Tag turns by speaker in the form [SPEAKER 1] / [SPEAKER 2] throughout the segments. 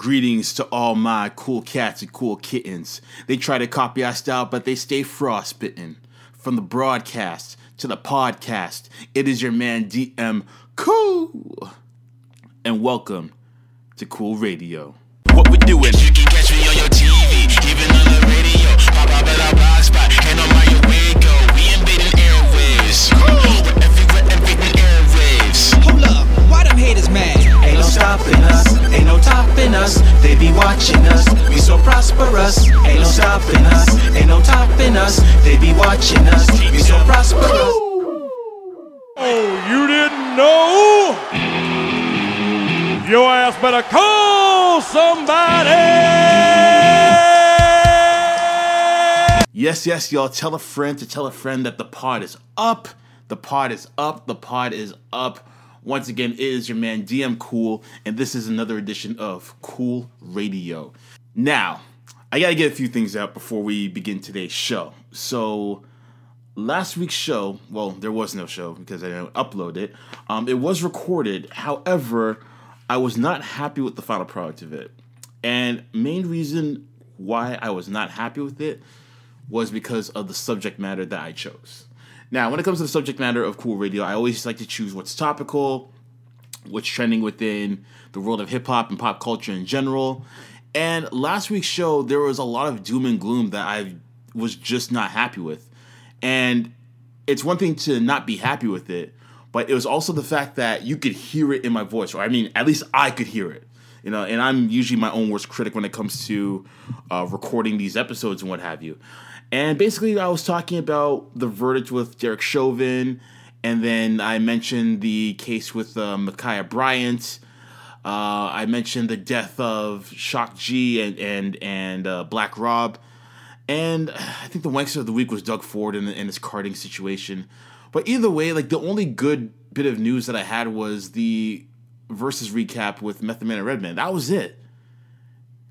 [SPEAKER 1] Greetings to all my cool cats and cool kittens. They try to copy our style, but they stay frostbitten. From the broadcast to the podcast, it is your man DM Cool. And welcome to Cool Radio.
[SPEAKER 2] What we doing?
[SPEAKER 3] Stopping us, ain't no topping us. They be watching us, we so prosperous. Ain't no stopping us, ain't no topping us. They be watching us, we so prosperous.
[SPEAKER 4] Oh, you didn't know? Your ass better call somebody.
[SPEAKER 1] Yes, yes, y'all. Tell a friend to tell a friend that the pod is up. The pod is up. The pod is up. Once again, it is your man DM Cool, and this is another edition of Cool Radio. Now, I gotta get a few things out before we begin today's show. So, last week's show, well, there was no show because I didn't upload it. Um, it was recorded. However, I was not happy with the final product of it. And main reason why I was not happy with it was because of the subject matter that I chose. Now, when it comes to the subject matter of Cool Radio, I always like to choose what's topical, what's trending within the world of hip hop and pop culture in general. And last week's show, there was a lot of doom and gloom that I was just not happy with. And it's one thing to not be happy with it, but it was also the fact that you could hear it in my voice, or I mean, at least I could hear it. You know, and I'm usually my own worst critic when it comes to uh, recording these episodes and what have you. And basically, I was talking about the verdict with Derek Chauvin, and then I mentioned the case with uh, Ma'Khia Bryant. Uh, I mentioned the death of Shock G and and and uh, Black Rob, and I think the wankster of the week was Doug Ford in, in his carding situation. But either way, like the only good bit of news that I had was the Verzuz recap with Method Man and Redman. That was it.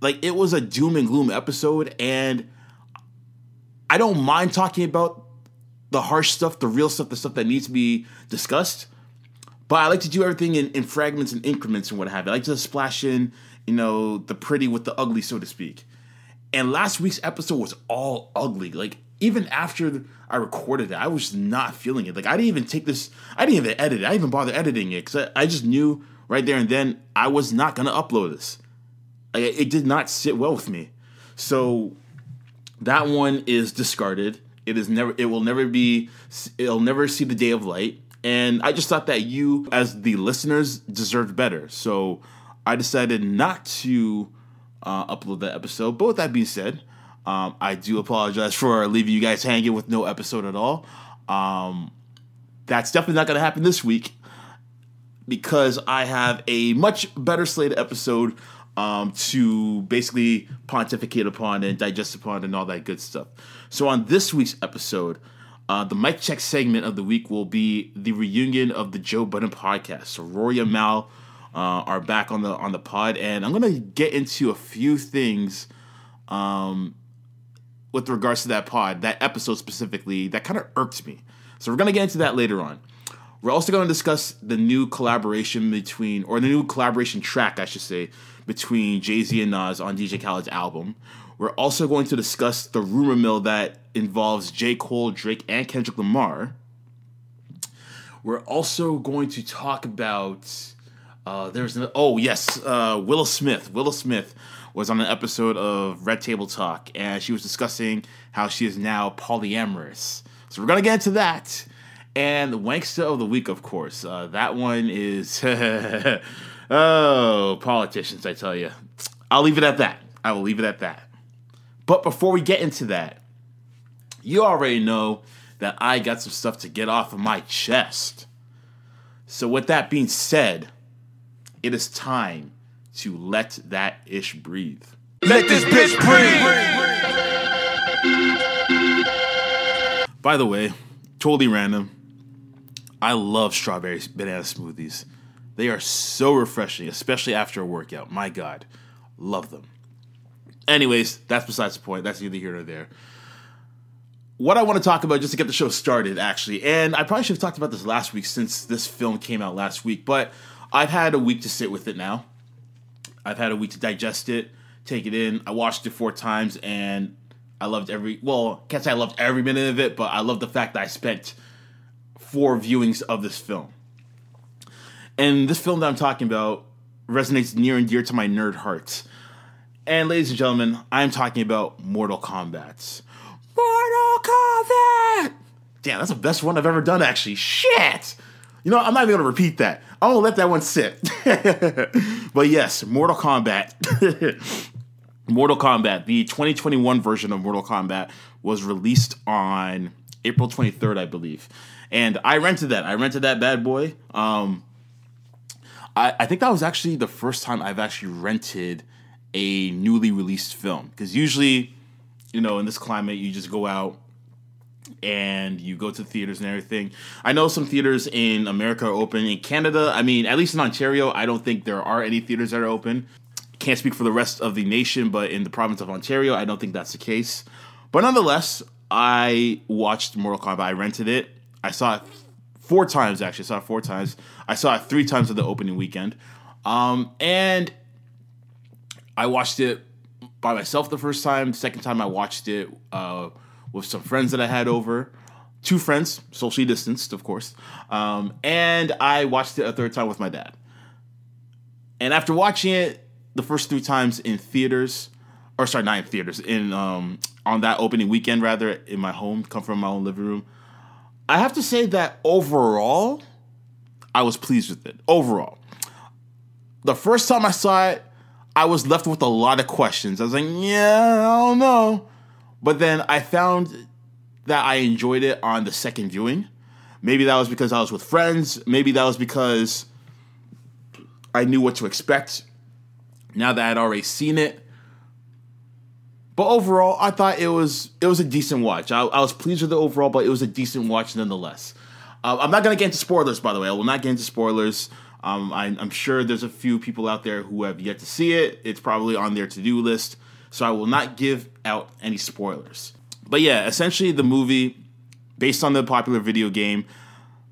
[SPEAKER 1] Like it was a doom and gloom episode, and I don't mind talking about the harsh stuff, the real stuff, the stuff that needs to be discussed. But I like to do everything in, in fragments and increments and what have you. I like to splash in, you know, the pretty with the ugly, so to speak. And last week's episode was all ugly. Like, even after I recorded it, I was not feeling it. Like, I didn't even take this, I didn't even edit it. I didn't even bother editing it because I, I just knew right there and then I was not to upload this. Like, it did not sit well with me. So, that one is discarded. It is never, it will never be, it'll never see the day of light. And I just thought that you, as the listeners, deserved better. So I decided not to uh, upload that episode. But with that being said, um, I do apologize for leaving you guys hanging with no episode at all. Um, that's definitely not going to happen this week because I have a much better slated episode um, to basically pontificate upon and digest upon and all that good stuff. So on this week's episode, uh, the mic check segment of the week will be the reunion of the Joe Budden podcast. So Rory and Mal uh, are back on the on the pod, and I'm gonna get into a few things um, with regards to that pod, that episode specifically, that kind of irked me. So we're gonna get into that later on. We're also to discuss the new collaboration between, or the new collaboration track, I should say, between Jay Z and Nas on DJ Khaled's album. We're also going to discuss the rumor mill that involves J. Cole, Drake, and Kendrick Lamar. We're also going to talk about. Uh, there's an, oh yes, uh, Willow Smith. Willow Smith was on an episode of Red Table Talk, and she was discussing how she is now polyamorous. So we're gonna get into that, and the wankster of the week, of course. Uh, that one is oh politicians. I tell you, I'll leave it at that. I will leave it at that. But before we get into that, you already know that I got some stuff to get off of my chest. So, with that being said, it is time to let that ish breathe.
[SPEAKER 2] Let this bitch breathe.
[SPEAKER 1] By the way, totally random. I love strawberry banana smoothies. They are so refreshing, especially after a workout. My God, love them. Anyways, that's besides the point. That's neither here nor there what I want to talk about just to get the show started, actually, and I probably should have talked about this last week since this film came out last week, but I've had a week to sit with it now. I've had a week to digest it, take it in. I watched it four times and I loved every well, can't say I loved every minute of it, but I love the fact that I spent four viewings of this film. And this film that I'm talking about resonates near and dear to my nerd heart. And ladies and gentlemen, I'm talking about Mortal Kombat. Mortal Kombat! Damn, that's the best one I've ever done, actually. Shit! You know, I'm not even gonna repeat that. I'm gonna let that one sit. but yes, Mortal Kombat. Mortal Kombat, the 2021 version of Mortal Kombat, was released on April 23rd, I believe. And I rented that. I rented that bad boy. Um, I, I think that was actually the first time I've actually rented a newly released film. Because usually, you know, in this climate, you just go out and you go to theaters and everything. I know some theaters in America are open. In Canada, I mean, at least in Ontario, I don't think there are any theaters that are open. Can't speak for the rest of the nation, but in the province of Ontario, I don't think that's the case. But nonetheless, I watched Mortal Kombat. I rented it. I saw it four times actually. I saw it four times. I saw it three times at the opening weekend. Um, and I watched it by myself the first time. Second time I watched it uh, with some friends that I had over. Two friends, socially distanced, of course. Um, and I watched it a third time with my dad. And after watching it the first three times in theaters, or sorry, not in theaters, in um, on that opening weekend rather, in my home, come from my own living room, I have to say that overall, I was pleased with it. Overall, the first time I saw it, I was left with a lot of questions. I was like, yeah, I don't know. But then I found that I enjoyed it on the second viewing. Maybe that was because I was with friends. Maybe that was because I knew what to expect now that I'd already seen it. But overall, I thought it was it was a decent watch. I, I was pleased with the overall, but it was a decent watch nonetheless. Uh, I'm not gonna get into spoilers, by the way. I will not get into spoilers. Um, I, I'm sure there's a few people out there who have yet to see it. It's probably on their to do list, so I will not give out any spoilers. But yeah, essentially the movie, based on the popular video game,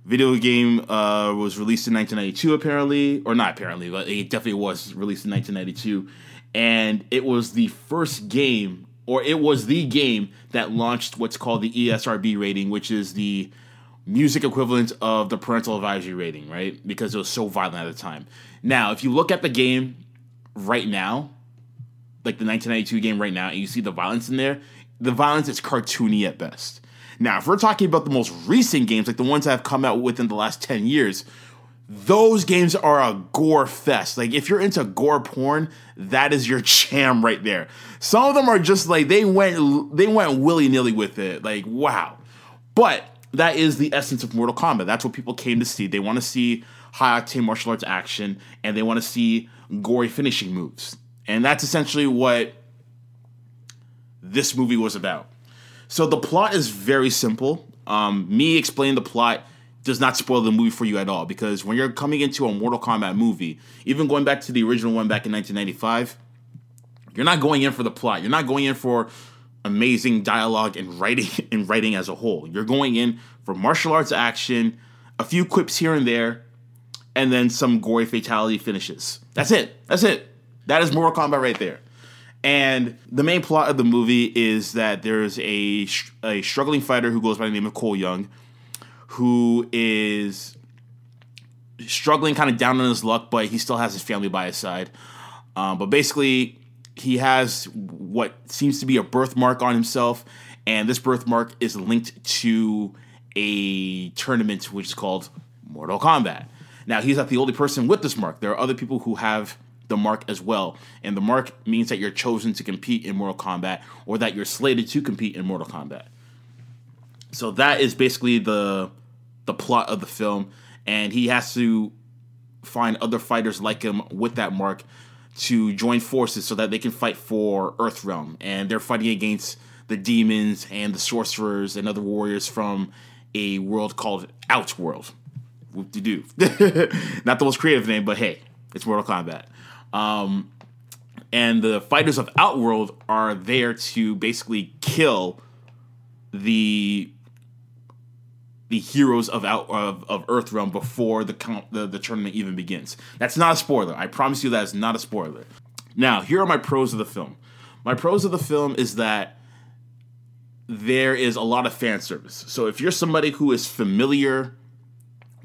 [SPEAKER 1] video game uh, was released in 1992 apparently, or not apparently, but it definitely was released in 1992, and it was the first game, or it was the game that launched what's called the ESRB rating, which is the music equivalent of the parental advisory rating, right? Because it was so violent at the time. Now, if you look at the game right now, like the 1992 game right now, and you see the violence in there, the violence is cartoony at best. Now, if we're talking about the most recent games, like the ones that have come out within the last 10 years, those games are a gore fest. Like if you're into gore porn, that is your jam right there. Some of them are just like they went they went willy-nilly with it. Like wow. But that is the essence of Mortal Kombat. That's what people came to see. They want to see high octane martial arts action and they want to see gory finishing moves. And that's essentially what this movie was about. So the plot is very simple. Um, me explaining the plot does not spoil the movie for you at all because when you're coming into a Mortal Kombat movie, even going back to the original one back in 1995, you're not going in for the plot. You're not going in for amazing dialogue and writing and writing as a whole. You're going in for martial arts action, a few quips here and there, and then some gory fatality finishes. That's it. That's it. That is Mortal Kombat right there. And the main plot of the movie is that there's a a struggling fighter who goes by the name of Cole Young, who is struggling kind of down on his luck, but he still has his family by his side. Um, but basically, he has what seems to be a birthmark on himself, and this birthmark is linked to a tournament which is called Mortal Kombat. Now, he's not the only person with this mark. There are other people who have the mark as well. And the mark means that you're chosen to compete in Mortal Kombat or that you're slated to compete in Mortal Kombat. So that is basically the the plot of the film and he has to find other fighters like him with that mark to join forces so that they can fight for Earthrealm and they're fighting against the demons and the sorcerers and other warriors from a world called Outworld. Whoop de doo. Not the most creative name, but hey, it's Mortal Kombat. Um, and the fighters of Outworld are there to basically kill the the heroes of out of, of Earthrealm before the, the the tournament even begins. That's not a spoiler. I promise you that is not a spoiler. Now, here are my pros of the film. My pros of the film is that there is a lot of fan service. So if you're somebody who is familiar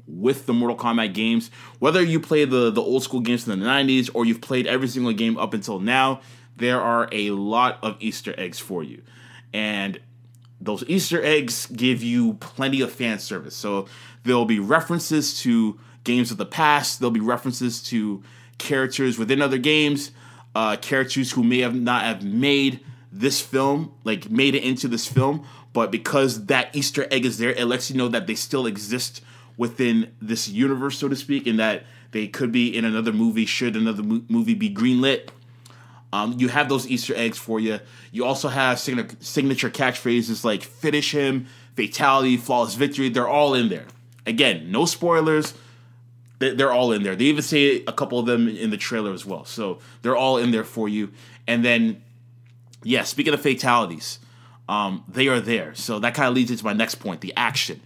[SPEAKER 1] with the Mortal Kombat games, whether you play the the old school games in the 90s or you've played every single game up until now, there are a lot of Easter eggs for you. And those Easter eggs give you plenty of fan service. So there'll be references to games of the past, there'll be references to characters within other games, uh, characters who may have not have made this film, like made it into this film, but because that Easter egg is there, it lets you know that they still exist within this universe, so to speak, and that they could be in another movie should another mo- movie be greenlit. Um, you have those Easter eggs for you. You also have signature, signature catchphrases like "finish him," "fatality," "flawless victory." They're all in there. Again, no spoilers. They- They're all in there. They even say a couple of them in the trailer as well. So they're all in there for you. And then, yeah, speaking of fatalities, um, they are there. So that kind of leads into my next point: the action.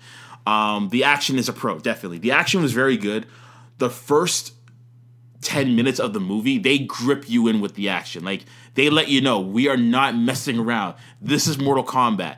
[SPEAKER 1] Um, the action is a pro, definitely. The action was very good. The first 10 minutes of the movie, they grip you in with the action. Like they let you know we are not messing around. This is Mortal Kombat.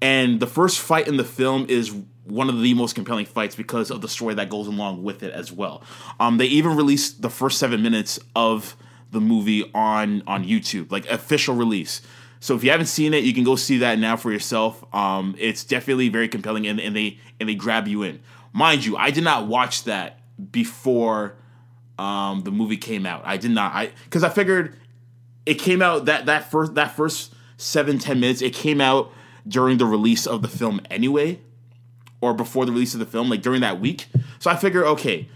[SPEAKER 1] And the first fight in the film is one of the most compelling fights because of the story that goes along with it as well. Um, they even released the first seven minutes of the movie on on YouTube, like official release. So if you haven't seen it, you can go see that now for yourself. Um, it's definitely very compelling, and, and they and they grab you in. Mind you, I did not watch that before um, the movie came out. I did not. I because I figured it came out that that first that first seven ten minutes. It came out during the release of the film anyway, or before the release of the film, like during that week. So I figure, okay,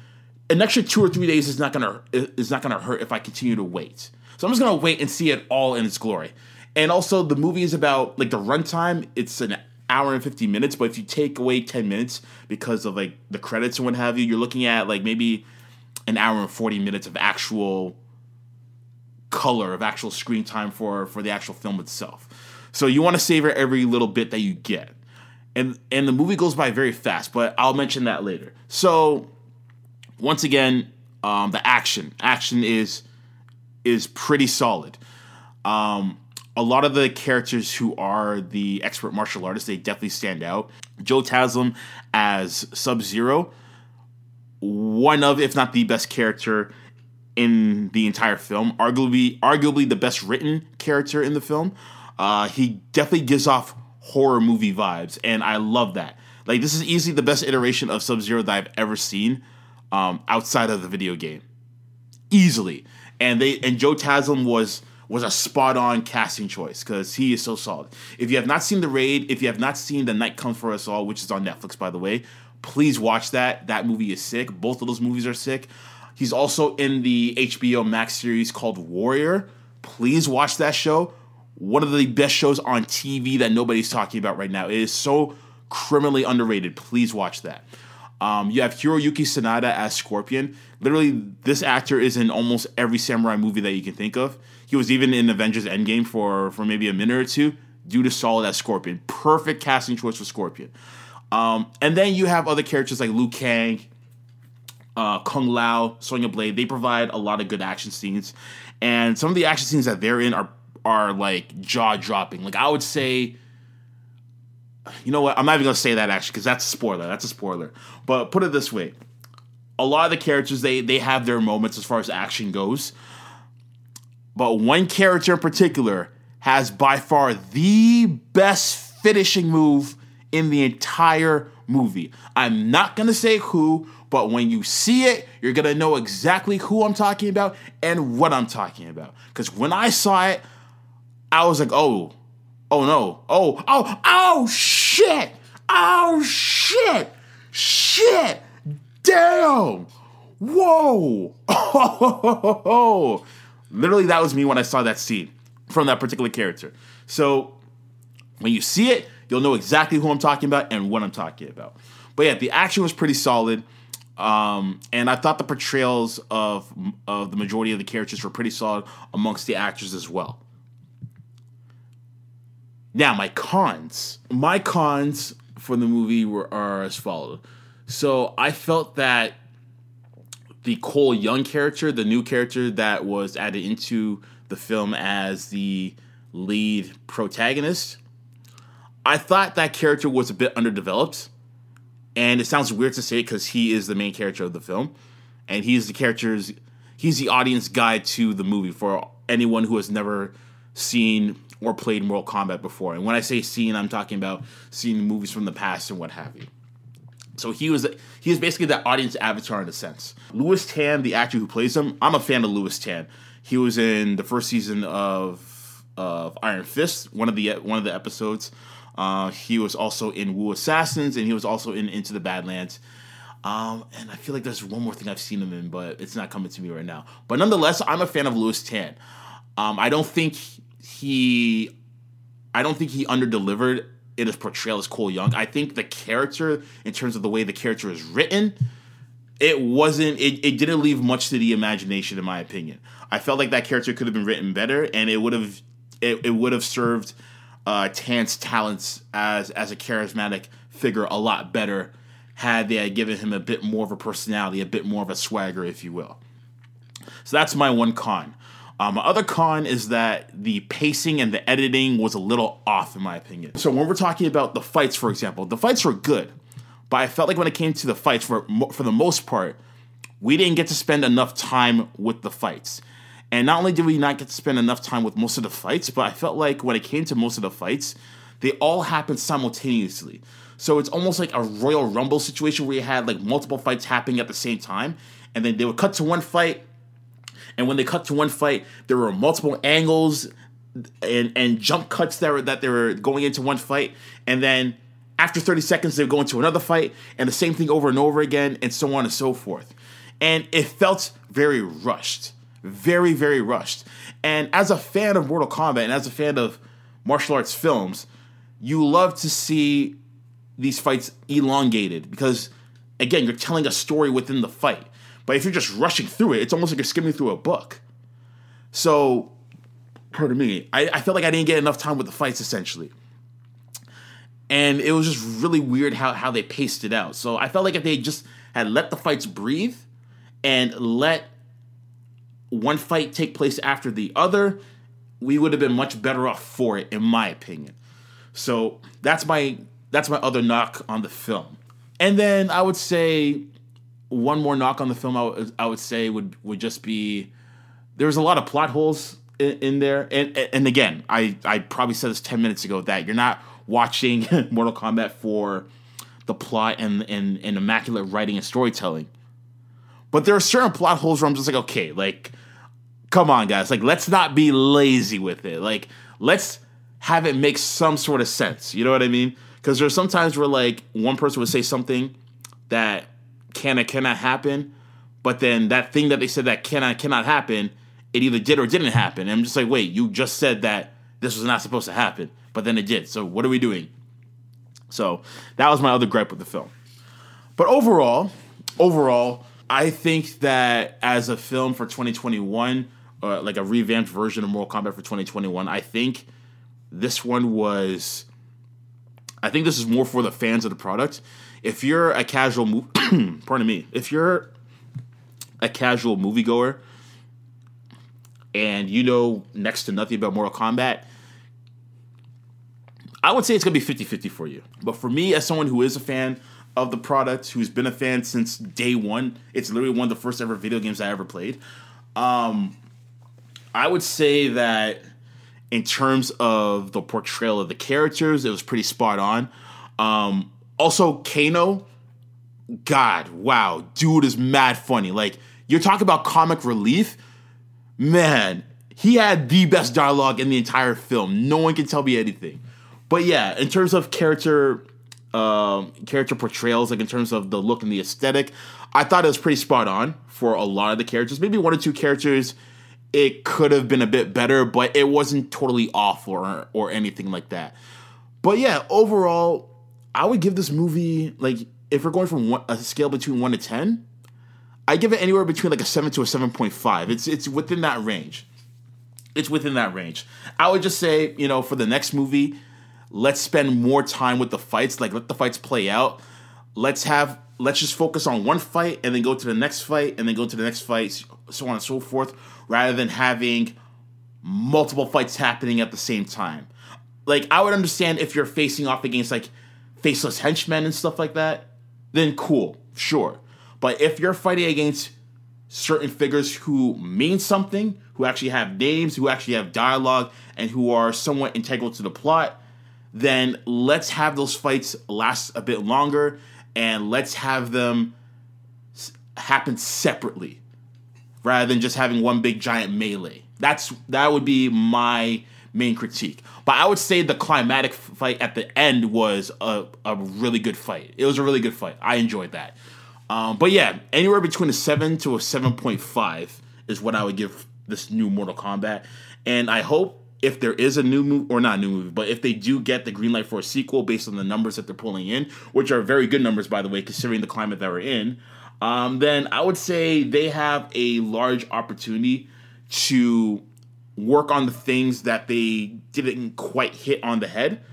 [SPEAKER 1] an extra two or three days is not gonna is not gonna hurt if I continue to wait. So I'm just gonna wait and see it all in its glory. And also, the movie is about like the runtime. It's an hour and 50 minutes, but if you take away 10 minutes because of like the credits and what have you, you're looking at like maybe an hour and 40 minutes of actual color of actual screen time for for the actual film itself. So you want to savor every little bit that you get. And and the movie goes by very fast, but I'll mention that later. So once again, um, the action action is is pretty solid. Um, a lot of the characters who are the expert martial artists, they definitely stand out. Joe Taslim as Sub Zero, one of, if not the best character in the entire film. Arguably, arguably the best written character in the film. Uh, he definitely gives off horror movie vibes, and I love that. Like this is easily the best iteration of Sub Zero that I've ever seen um, outside of the video game, easily. And they and Joe Taslim was was a spot on casting choice because he is so solid. If you have not seen the raid, if you have not seen the Night Comes for Us All, which is on Netflix by the way, please watch that. That movie is sick. Both of those movies are sick. He's also in the HBO Max series called Warrior. Please watch that show. One of the best shows on TV that nobody's talking about right now. It is so criminally underrated. Please watch that. Um, you have Hiroyuki Sanada as Scorpion. Literally, this actor is in almost every samurai movie that you can think of. He was even in Avengers Endgame for for maybe a minute or two. Due to solid as Scorpion, perfect casting choice for Scorpion. Um, and then you have other characters like Liu Kang, uh, Kung Lao, Sonya Blade. They provide a lot of good action scenes, and some of the action scenes that they're in are are like jaw dropping. Like I would say, you know what? I'm not even gonna say that actually because that's a spoiler. That's a spoiler. But put it this way: a lot of the characters they they have their moments as far as action goes. But one character in particular has by far the best finishing move in the entire movie. I'm not gonna say who, but when you see it, you're gonna know exactly who I'm talking about and what I'm talking about. Because when I saw it, I was like, oh, oh no, oh, oh, oh, shit, oh, shit, shit, damn, whoa, oh, literally, that was me when I saw that scene from that particular character. So when you see it, you'll know exactly who I'm talking about and what I'm talking about. But yeah, the action was pretty solid. Um, and I thought the portrayals of of the majority of the characters were pretty solid amongst the actors as well. Now, my cons. My cons for the movie were are as follows. So I felt that the Cole Young character, the new character that was added into the film as the lead protagonist, I thought that character was a bit underdeveloped. And it sounds weird to say because he is the main character of the film, and he's the character's he's the audience guide to the movie for anyone who has never seen or played Mortal Kombat before. And when I say seen, I'm talking about seeing movies from the past and what have you. So he was he is basically that audience avatar in a sense. Lewis Tan, the actor who plays him, I'm a fan of Lewis Tan. He was in the first season of of Iron Fist, one of the one of the episodes. Uh, he was also in Wu Assassins, and he was also in Into the Badlands. Um, and I feel like there's one more thing I've seen him in, but it's not coming to me right now. But nonetheless, I'm a fan of Lewis Tan. Um, I don't think he, I don't think he underdelivered in his portrayal as Cole Young. I think the character, in terms of the way the character is written, it wasn't. It, it didn't leave much to the imagination, in my opinion. I felt like that character could have been written better, and it would have, it, it would have served uh, Tan's talents as as a charismatic figure a lot better had they had given him a bit more of a personality, a bit more of a swagger, if you will. So that's my one con. Um, my other con is that the pacing and the editing was a little off, in my opinion. So when we're talking about the fights, for example, the fights were good, but I felt like when it came to the fights, for for the most part, we didn't get to spend enough time with the fights. And not only did we not get to spend enough time with most of the fights, but I felt like when it came to most of the fights, they all happened simultaneously. So it's almost like a Royal Rumble situation where you had like multiple fights happening at the same time, and then they would cut to one fight, and when they cut to one fight, there were multiple angles and and jump cuts that were that they were going into one fight, and then after 30 seconds they would go into another fight, and the same thing over and over again, and so on and so forth. And it felt very rushed very, very rushed. And as a fan of Mortal Kombat and as a fan of martial arts films, you love to see these fights elongated because, again, you're telling a story within the fight. But if you're just rushing through it, it's almost like you're skimming through a book. So, pardon me, I, I felt like I didn't get enough time with the fights essentially. And it was just really weird how, how they paced it out. So I felt like if they just had let the fights breathe and let one fight take place after the other, we would have been much better off for it, in my opinion. So that's my that's my other knock on the film. And then I would say one more knock on the film. I would, would say would would just be there was a lot of plot holes in, in there. And and again, I I probably said this ten minutes ago that you're not watching Mortal Kombat for the plot and, and, and immaculate writing and storytelling. But there are certain plot holes where I'm just like, okay, like come on, guys. Like, let's not be lazy with it. Like, let's have it make some sort of sense. You know what I mean? Because there's sometimes where like one person would say something that can or cannot happen, but then that thing that they said that cannot cannot happen, it either did or didn't happen. And I'm just like, wait, you just said that this was not supposed to happen, but then it did. So what are we doing? So that was my other gripe with the film. But overall, overall, I think that as a film for 2021, uh, like a revamped version of Mortal Kombat for 2021. I think this one was. I think this is more for the fans of the product. If you're a casual, mo- pardon me, if you're a casual moviegoer and you know next to nothing about Mortal Kombat, I would say it's gonna be 50-50 for you. But for me, as someone who is a fan of the product, who's been a fan since day one, it's literally one of the first ever video games I ever played. Um, I would say that in terms of the portrayal of the characters, it was pretty spot on. Um, also, Kano, God, wow, dude is mad funny. Like, you're talking about comic relief, man, he had the best dialogue in the entire film. No one can tell me anything. But yeah, in terms of character um, character portrayals, like in terms of the look and the aesthetic, I thought it was pretty spot on for a lot of the characters. Maybe one or two characters it could have been a bit better, but it wasn't totally off or or anything like that. But yeah, overall, I would give this movie like if we're going from one, a scale between one to ten, I give it anywhere between like a seven to a seven point five. It's it's within that range. It's within that range. I would just say you know for the next movie, let's spend more time with the fights. Like let the fights play out. Let's have let's just focus on one fight and then go to the next fight and then go to the next fight, so on and so forth, rather than having multiple fights happening at the same time. Like I would understand if you're facing off against like faceless henchmen and stuff like that, then cool, sure. But if you're fighting against certain figures who mean something, who actually have names, who actually have dialogue, and who are somewhat integral to the plot, then let's have those fights last a bit longer and let's have them happen separately rather than just having one big giant melee. That's that would be my main critique. But I would say the climatic fight at the end was a, a really good fight. It was a really good fight. I enjoyed that. Um, but yeah, anywhere between a seven to a seven point five is what I would give this new Mortal Kombat. And I hope if there is a new movie or not new movie, but if they do get the green light for a sequel based on the numbers that they're pulling in, which are very good numbers by the way, considering the climate that we're in, um, then I would say they have a large opportunity to work on the things that they didn't quite hit on the head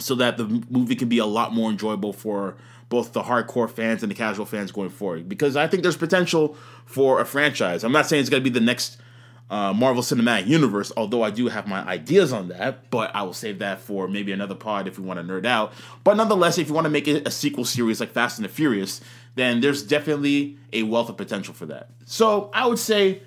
[SPEAKER 1] so that the movie can be a lot more enjoyable for both the hardcore fans and the casual fans going forward. Because I think there's potential for a franchise. I'm not saying it's going to be the next uh, Marvel Cinematic Universe, although I do have my ideas on that, but I will save that for maybe another pod if we want to nerd out. But nonetheless, if you want to make it a sequel series like Fast and the Furious, then there's definitely a wealth of potential for that. So I would say,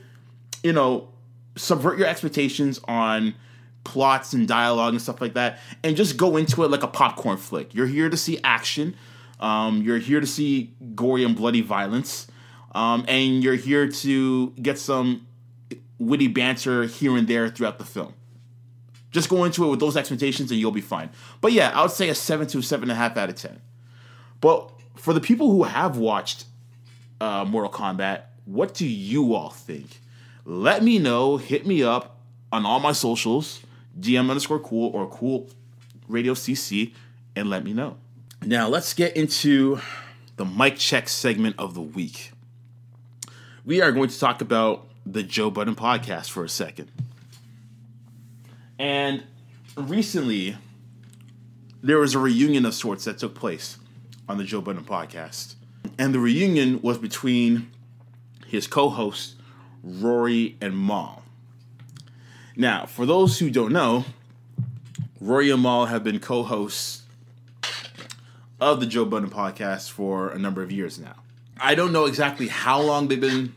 [SPEAKER 1] you know, subvert your expectations on plots and dialogue and stuff like that, and just go into it like a popcorn flick. You're here to see action. Um, you're here to see gory and bloody violence, um, and you're here to get some witty banter here and there throughout the film. Just go into it with those expectations, and you'll be fine. But yeah, I would say a seven to seven and a half out of ten. But for the people who have watched uh, Mortal Kombat, what do you all think? Let me know. Hit me up on all my socials, DM underscore cool or cool radio CC, and let me know. Now let's get into the mic check segment of the week. We are going to talk about the Joe Budden podcast for a second. And recently, there was a reunion of sorts that took place on the Joe Budden podcast. And the reunion was between his co hosts, Rory and Mal. Now, for those who don't know, Rory and Mal have been co hosts of the Joe Budden podcast for a number of years now. I don't know exactly how long they've been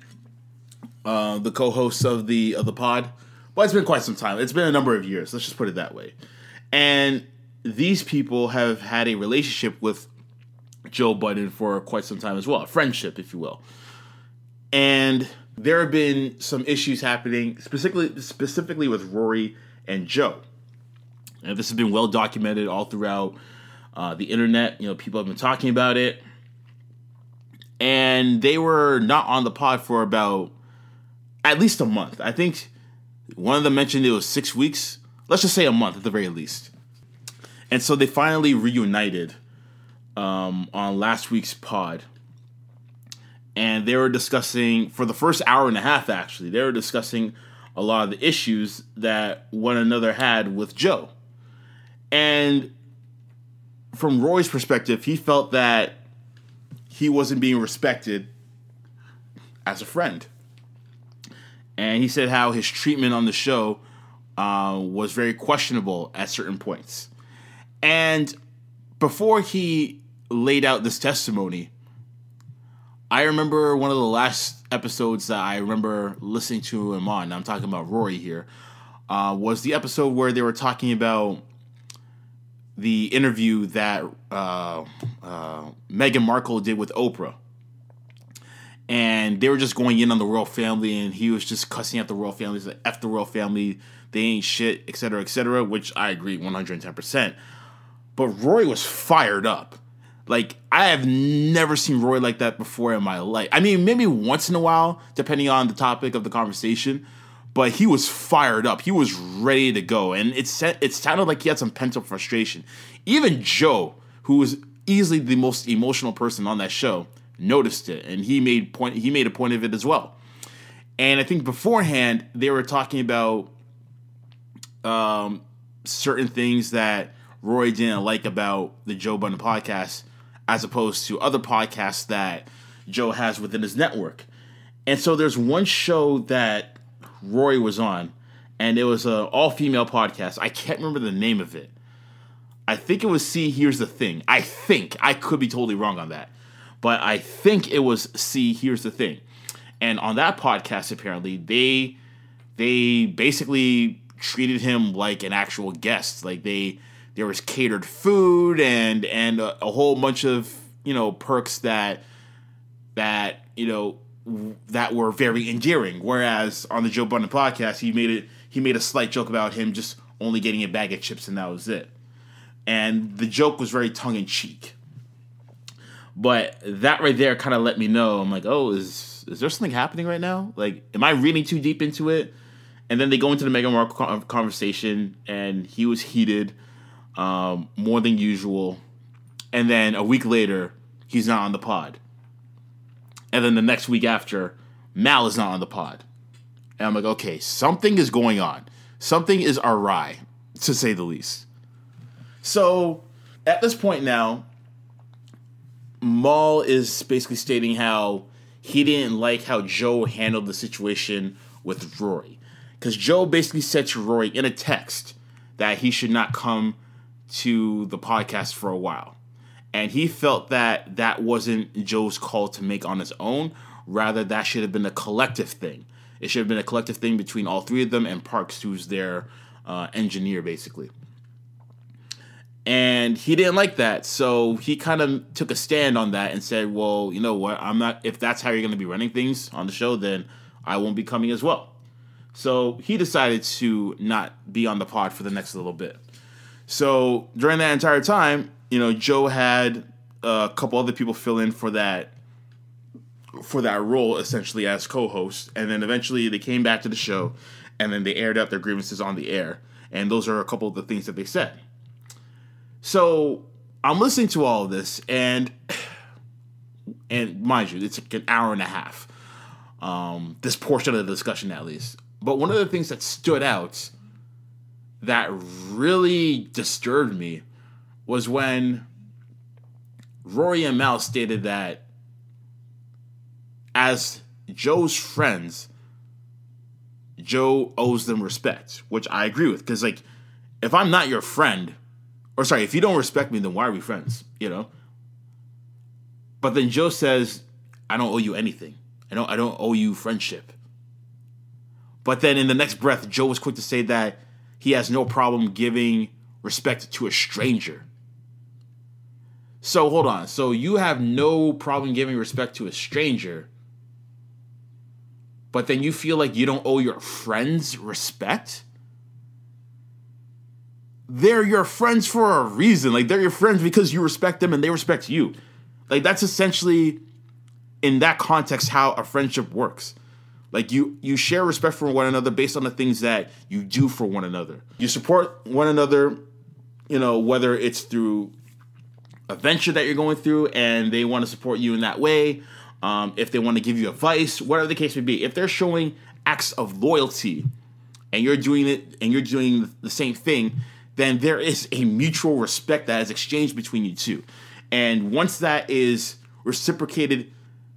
[SPEAKER 1] uh, the co-hosts of the of the pod, but it's been quite some time. It's been a number of years. Let's just put it that way. And these people have had a relationship with Joe Budden for quite some time as well, a friendship, if you will. And there have been some issues happening, specifically specifically with Rory and Joe. And this has been well documented all throughout uh, the internet. You know, people have been talking about it. And they were not on the pod for about at least a month. I think one of them mentioned it was six weeks. Let's just say a month at the very least. And so they finally reunited um, on last week's pod. And they were discussing, for the first hour and a half actually, they were discussing a lot of the issues that one another had with Joe. And from Roy's perspective, he felt that he wasn't being respected as a friend. And he said how his treatment on the show uh, was very questionable at certain points. And before he laid out this testimony, I remember one of the last episodes that I remember listening to him on. I'm talking about Rory here. Uh, was the episode where they were talking about the interview that uh, uh, Meghan Markle did with Oprah. And they were just going in on the royal family, and he was just cussing at the royal family. He's like, F the royal family, they ain't shit, etc., etc., which I agree 110%. But Roy was fired up. Like, I have never seen Roy like that before in my life. I mean, maybe once in a while, depending on the topic of the conversation, but he was fired up. He was ready to go, and it it sounded like he had some pent up frustration. Even Joe, who was easily the most emotional person on that show, noticed it, and he made point. He made a point of it as well. And I think beforehand they were talking about um, certain things that Roy didn't like about the Joe Budden podcast as opposed to other podcasts that Joe has within his network. And so there's one show that Roy was on, and it was a all female podcast. I can't remember the name of it. I think it was See Here's the Thing. I think I could be totally wrong on that, but I think it was See Here's the Thing. And on that podcast, apparently they they basically treated him like an actual guest. Like they there was catered food and and a, a whole bunch of you know perks that that you know that were very endearing. Whereas on the Joe Budden podcast, he made it he made a slight joke about him just only getting a bag of chips and that was it. And the joke was very tongue in cheek. But that right there kind of let me know. I'm like, oh, is is there something happening right now? Like, am I reading too deep into it? And then they go into the Meghan Markle conversation, and he was heated um, more than usual. And then a week later, he's not on the pod. And then the next week after, Mal is not on the pod. And I'm like, okay, something is going on. Something is awry, to say the least. So at this point now, Mal is basically stating how he didn't like how Joe handled the situation with Rory. Because Joe basically said to Rory in a text that he should not come to the podcast for a while. And he felt that that wasn't Joe's call to make on his own. Rather, that should have been a collective thing. It should have been a collective thing between all three of them and Parks, who's their uh, engineer, basically. And he didn't like that. So he kind of took a stand on that and said, well, you know what? I'm not, if that's how you're going to be running things on the show, then I won't be coming as well. So he decided to not be on the pod for the next little bit. So during that entire time, you know, Joe had a couple other people fill in for that for that role essentially as co-host, and then eventually they came back to the show, and then they aired out their grievances on the air, and those are a couple of the things that they said. So I'm listening to all of this, and and mind you, it's like an hour and a half. Um, this portion of the discussion, at least. But one of the things that stood out that really disturbed me was when Rory and Mal stated that as Joe's friends, Joe owes them respect, which I agree with. Because, like, if I'm not your friend, or sorry, if you don't respect me, then why are we friends? You know? But then Joe says, I don't owe you anything. I don't I don't owe you friendship. But then in the next breath, Joe was quick to say that he has no problem giving respect to a stranger. So hold on. So you have no problem giving respect to a stranger, but then you feel like you don't owe your friends respect? They're your friends for a reason. Like they're your friends because you respect them and they respect you. Like that's essentially in that context how a friendship works. Like you you share respect for one another based on the things that you do for one another. You support one another, you know, whether it's through a venture that you're going through and they want to support you in that way, um, if they want to give you advice, whatever the case may be. If they're showing acts of loyalty and you're doing it and you're doing the same thing, then there is a mutual respect that is exchanged between you two. And once that is reciprocated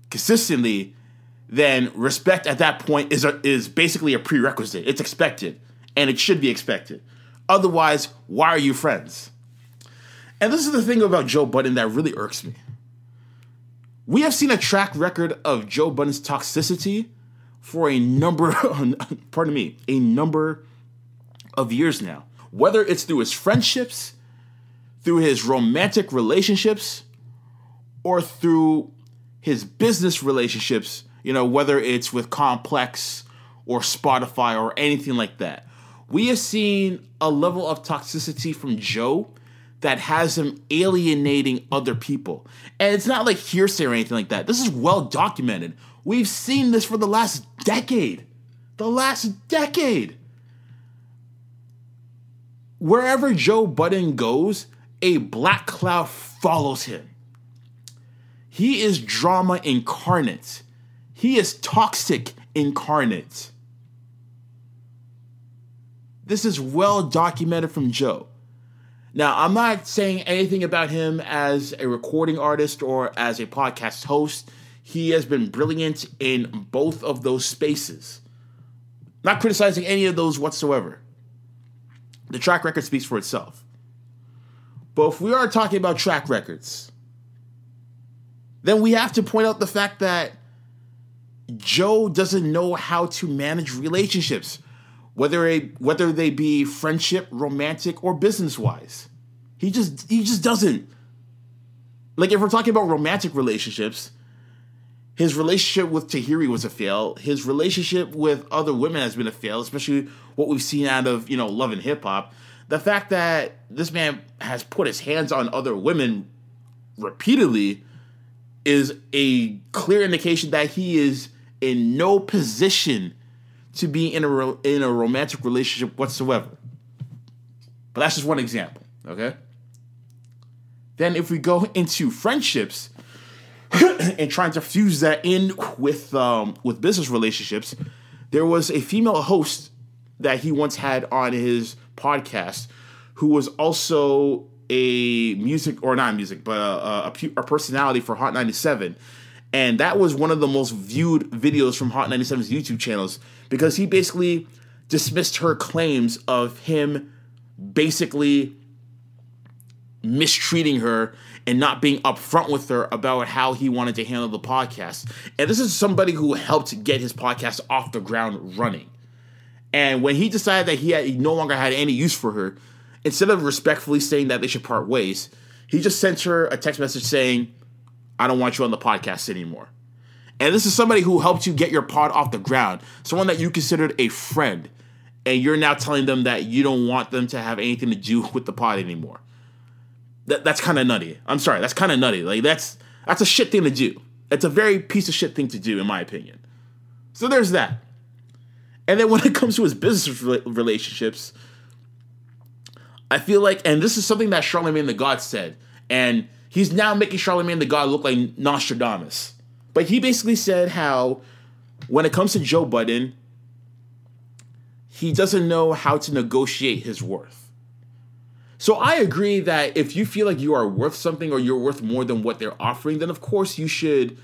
[SPEAKER 1] consistently, then respect at that point is a, is basically a prerequisite. It's expected, and it should be expected. Otherwise, why are you friends? And this is the thing about Joe Budden that really irks me. We have seen a track record of Joe Budden's toxicity for a number, pardon me, a number of years now. Whether it's through his friendships, through his romantic relationships, or through his business relationships, you know, whether it's with Complex or Spotify or anything like that. We have seen a level of toxicity from Joe that has him alienating other people. And it's not like hearsay or anything like that. This is well documented. We've seen this for the last decade. The last decade. Wherever Joe Budden goes, a black cloud follows him. He is drama incarnate. He is toxic incarnate. This is well documented from Joe. Now, I'm not saying anything about him as a recording artist or as a podcast host. He has been brilliant in both of those spaces. Not criticizing any of those whatsoever. The track record speaks for itself. But if we are talking about track records, then we have to point out the fact that Joe doesn't know how to manage relationships, whether a, whether they be friendship, romantic, or business wise. He just he just doesn't. Like if we're talking about romantic relationships, his relationship with Tahiry was a fail. His relationship with other women has been a fail, especially what we've seen out of you know Love and Hip Hop. The fact that this man has put his hands on other women repeatedly is a clear indication that he is in no position to be in a in a romantic relationship whatsoever. But that's just one example, okay? Then if we go into friendships and trying to fuse that in with um, with business relationships, there was a female host that he once had on his podcast who was also a music or not music, but a, a, a personality for Hot 97. And that was one of the most viewed videos from Hot 97's YouTube channels because he basically dismissed her claims of him basically mistreating her and not being upfront with her about how he wanted to handle the podcast. And this is somebody who helped get his podcast off the ground running. And when he decided that he, had, he no longer had any use for her, instead of respectfully saying that they should part ways, he just sent her a text message saying, I don't want you on the podcast anymore. And this is somebody who helped you get your pod off the ground, someone that you considered a friend, and you're now telling them that you don't want them to have anything to do with the pod anymore. That, that's kind of nutty. I'm sorry, that's kind of nutty. Like that's that's a shit thing to do. It's a very piece of shit thing to do, in my opinion. So there's that. And then when it comes to his business relationships, I feel like, and this is something that Charlemagne the God said, and he's now making Charlemagne the God look like Nostradamus. But he basically said how, when it comes to Joe Budden, he doesn't know how to negotiate his worth. So I agree that if you feel like you are worth something or you're worth more than what they're offering, then of course you should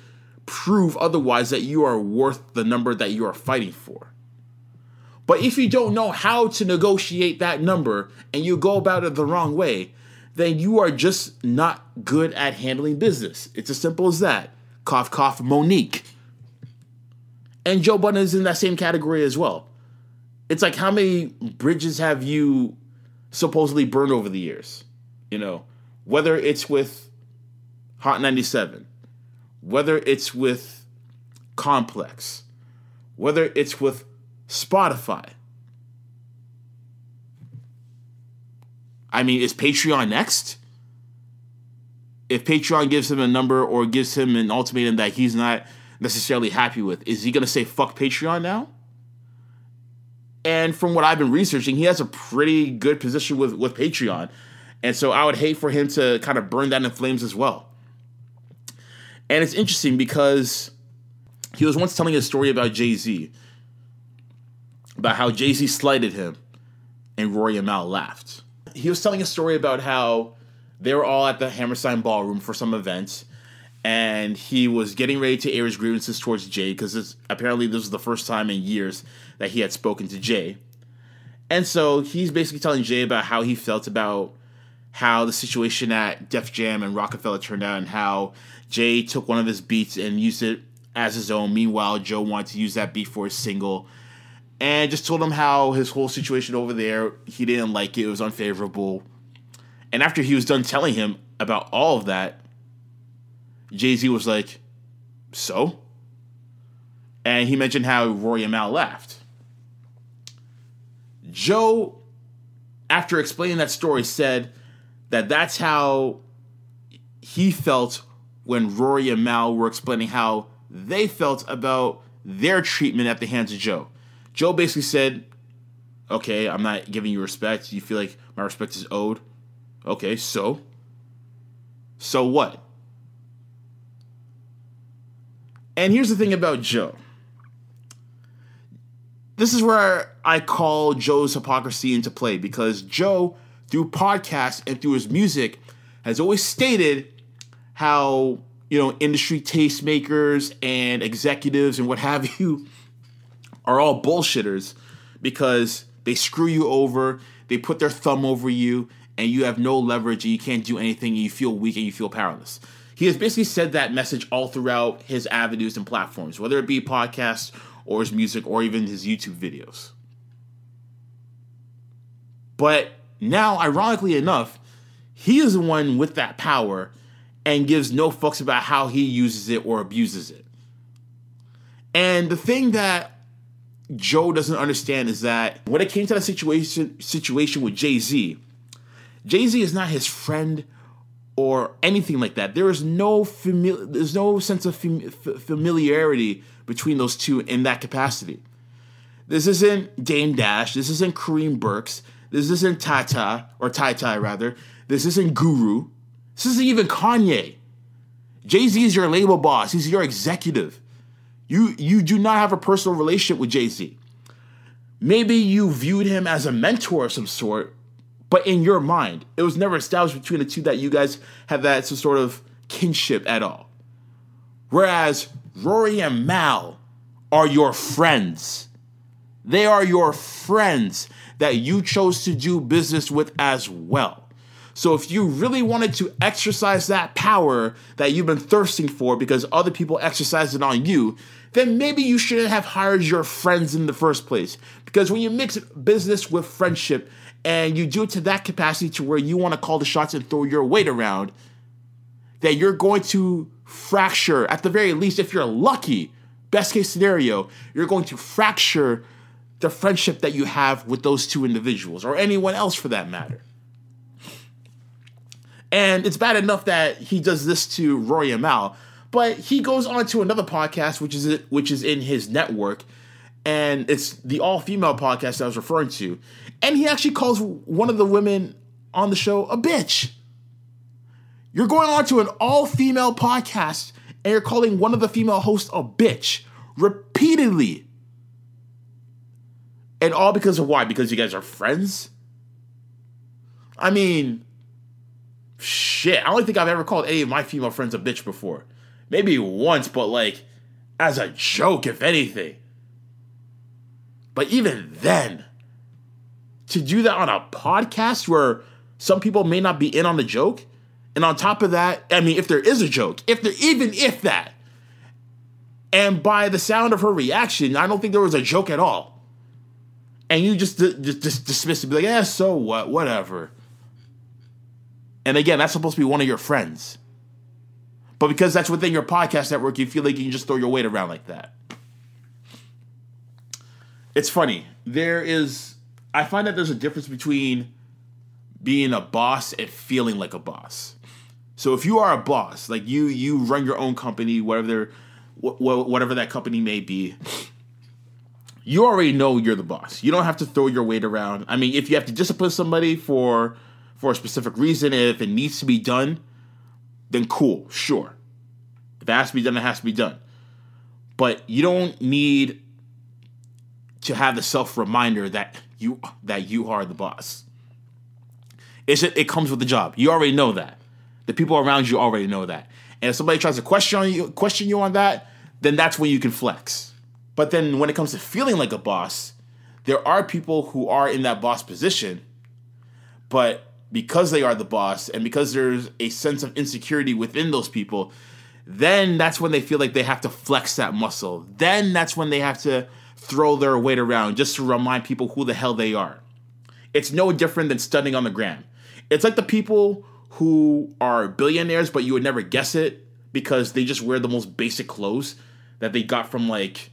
[SPEAKER 1] prove otherwise that you are worth the number that you are fighting for. But if you don't know how to negotiate that number and you go about it the wrong way, then you are just not good at handling business. It's as simple as that. Cough, cough, Monique. And Joe Budden is in that same category as well. It's like how many bridges have you supposedly burned over the years? You know, whether it's with Hot 97, whether it's with Complex, whether it's with Spotify. I mean, is Patreon next? If Patreon gives him a number or gives him an ultimatum that he's not necessarily happy with, is he going to say fuck Patreon now? And from what I've been researching, he has a pretty good position with, with Patreon. And so I would hate for him to kind of burn that in flames as well. And it's interesting because he was once telling a story about Jay Z about how Jay Z slighted him and Rory and Mal laughed. He was telling a story about how they were all at the Hammerstein Ballroom for some event, and he was getting ready to air his grievances towards Jay because apparently this was the first time in years that he had spoken to Jay. And so he's basically telling Jay about how he felt about how the situation at Def Jam and Roc-A-Fella turned out, and how Jay took one of his beats and used it as his own. Meanwhile, Joe wanted to use that beat for his single and just told him how his whole situation over there, he didn't like it, it was unfavorable. And after he was done telling him about all of that, Jay Z was like, So? And he mentioned how Rory and Mal laughed. Joe, after explaining that story, said that that's how he felt when Rory and Mal were explaining how they felt about their treatment at the hands of Joe. Joe basically said, okay, I'm not giving you respect. You feel like my respect is owed. Okay, so? So what? And here's the thing about Joe. This is where I call Joe's hypocrisy into play because Joe through podcasts and through his music, has always stated how you know industry tastemakers and executives and what have you are all bullshitters because they screw you over, they put their thumb over you, and you have no leverage and you can't do anything and you feel weak and you feel powerless. He has basically said that message all throughout his avenues and platforms, whether it be podcasts or his music or even his YouTube videos. But now, ironically enough, he is the one with that power and gives no fucks about how he uses it or abuses it. And the thing that Joe doesn't understand is that when it came to that situation situation with Jay Z, Jay Z is not his friend or anything like that. There is no famili- there's no sense of fam- familiarity between those two in that capacity. This isn't Dame Dash. This isn't Kareem Burks. This isn't Tata or Ty Ty rather. This isn't Guru. This isn't even Kanye. Jay Z is your label boss. He's your executive. You you do not have a personal relationship with Jay Z. Maybe you viewed him as a mentor of some sort, but in your mind, it was never established between the two that you guys have that some sort of kinship at all. Whereas Rory and Mal are your friends. They are your friends that you chose to do business with as well. So if you really wanted to exercise that power that you've been thirsting for because other people exercised it on you, then maybe you shouldn't have hired your friends in the first place. Because when you mix business with friendship and you do it to that capacity to where you want to call the shots and throw your weight around, that you're going to fracture, at the very least, if you're lucky, best case scenario, you're going to fracture the friendship that you have with those two individuals or anyone else for that matter. And it's bad enough that he does this to Rory and Mal, but he goes on to another podcast, which is which is in his network, and it's the all female podcast I was referring to, and he actually calls one of the women on the show a bitch. You're going on to an all female podcast, and you're calling one of the female hosts a bitch repeatedly. And all because of why? Because you guys are friends? I mean, shit, I don't think I've ever called any of my female friends a bitch before. Maybe once, but like as a joke, if anything. But even then, to do that on a podcast where some people may not be in on the joke, and on top of that, I mean, if there is a joke, if there even if that, and by the sound of her reaction, I don't think there was a joke at all. And you just just, just dismiss it, be like, yeah, so what, whatever. And again, that's supposed to be one of your friends. But because that's within your podcast network, you feel like you can just throw your weight around like that. It's funny. There is, I find that there's a difference between being a boss and feeling like a boss. So if you are a boss, like you, you run your own company, whatever, whatever that company may be, you already know you're the boss. You don't have to throw your weight around. I mean, if you have to discipline somebody for for a specific reason, if it needs to be done, then cool, sure. If it has to be done, it has to be done. But you don't need to have the self reminder that you that you are the boss. It's it comes with the job. You already know that. The people around you already know that. And if somebody tries to question you question you on that, then that's when you can flex. But then when it comes to feeling like a boss, there are people who are in that boss position, but because they are the boss and because there's a sense of insecurity within those people, then that's when they feel like they have to flex that muscle. Then that's when they have to throw their weight around just to remind people who the hell they are. It's no different than stunning on the gram. It's like the people who are billionaires, but you would never guess it because they just wear the most basic clothes that they got from like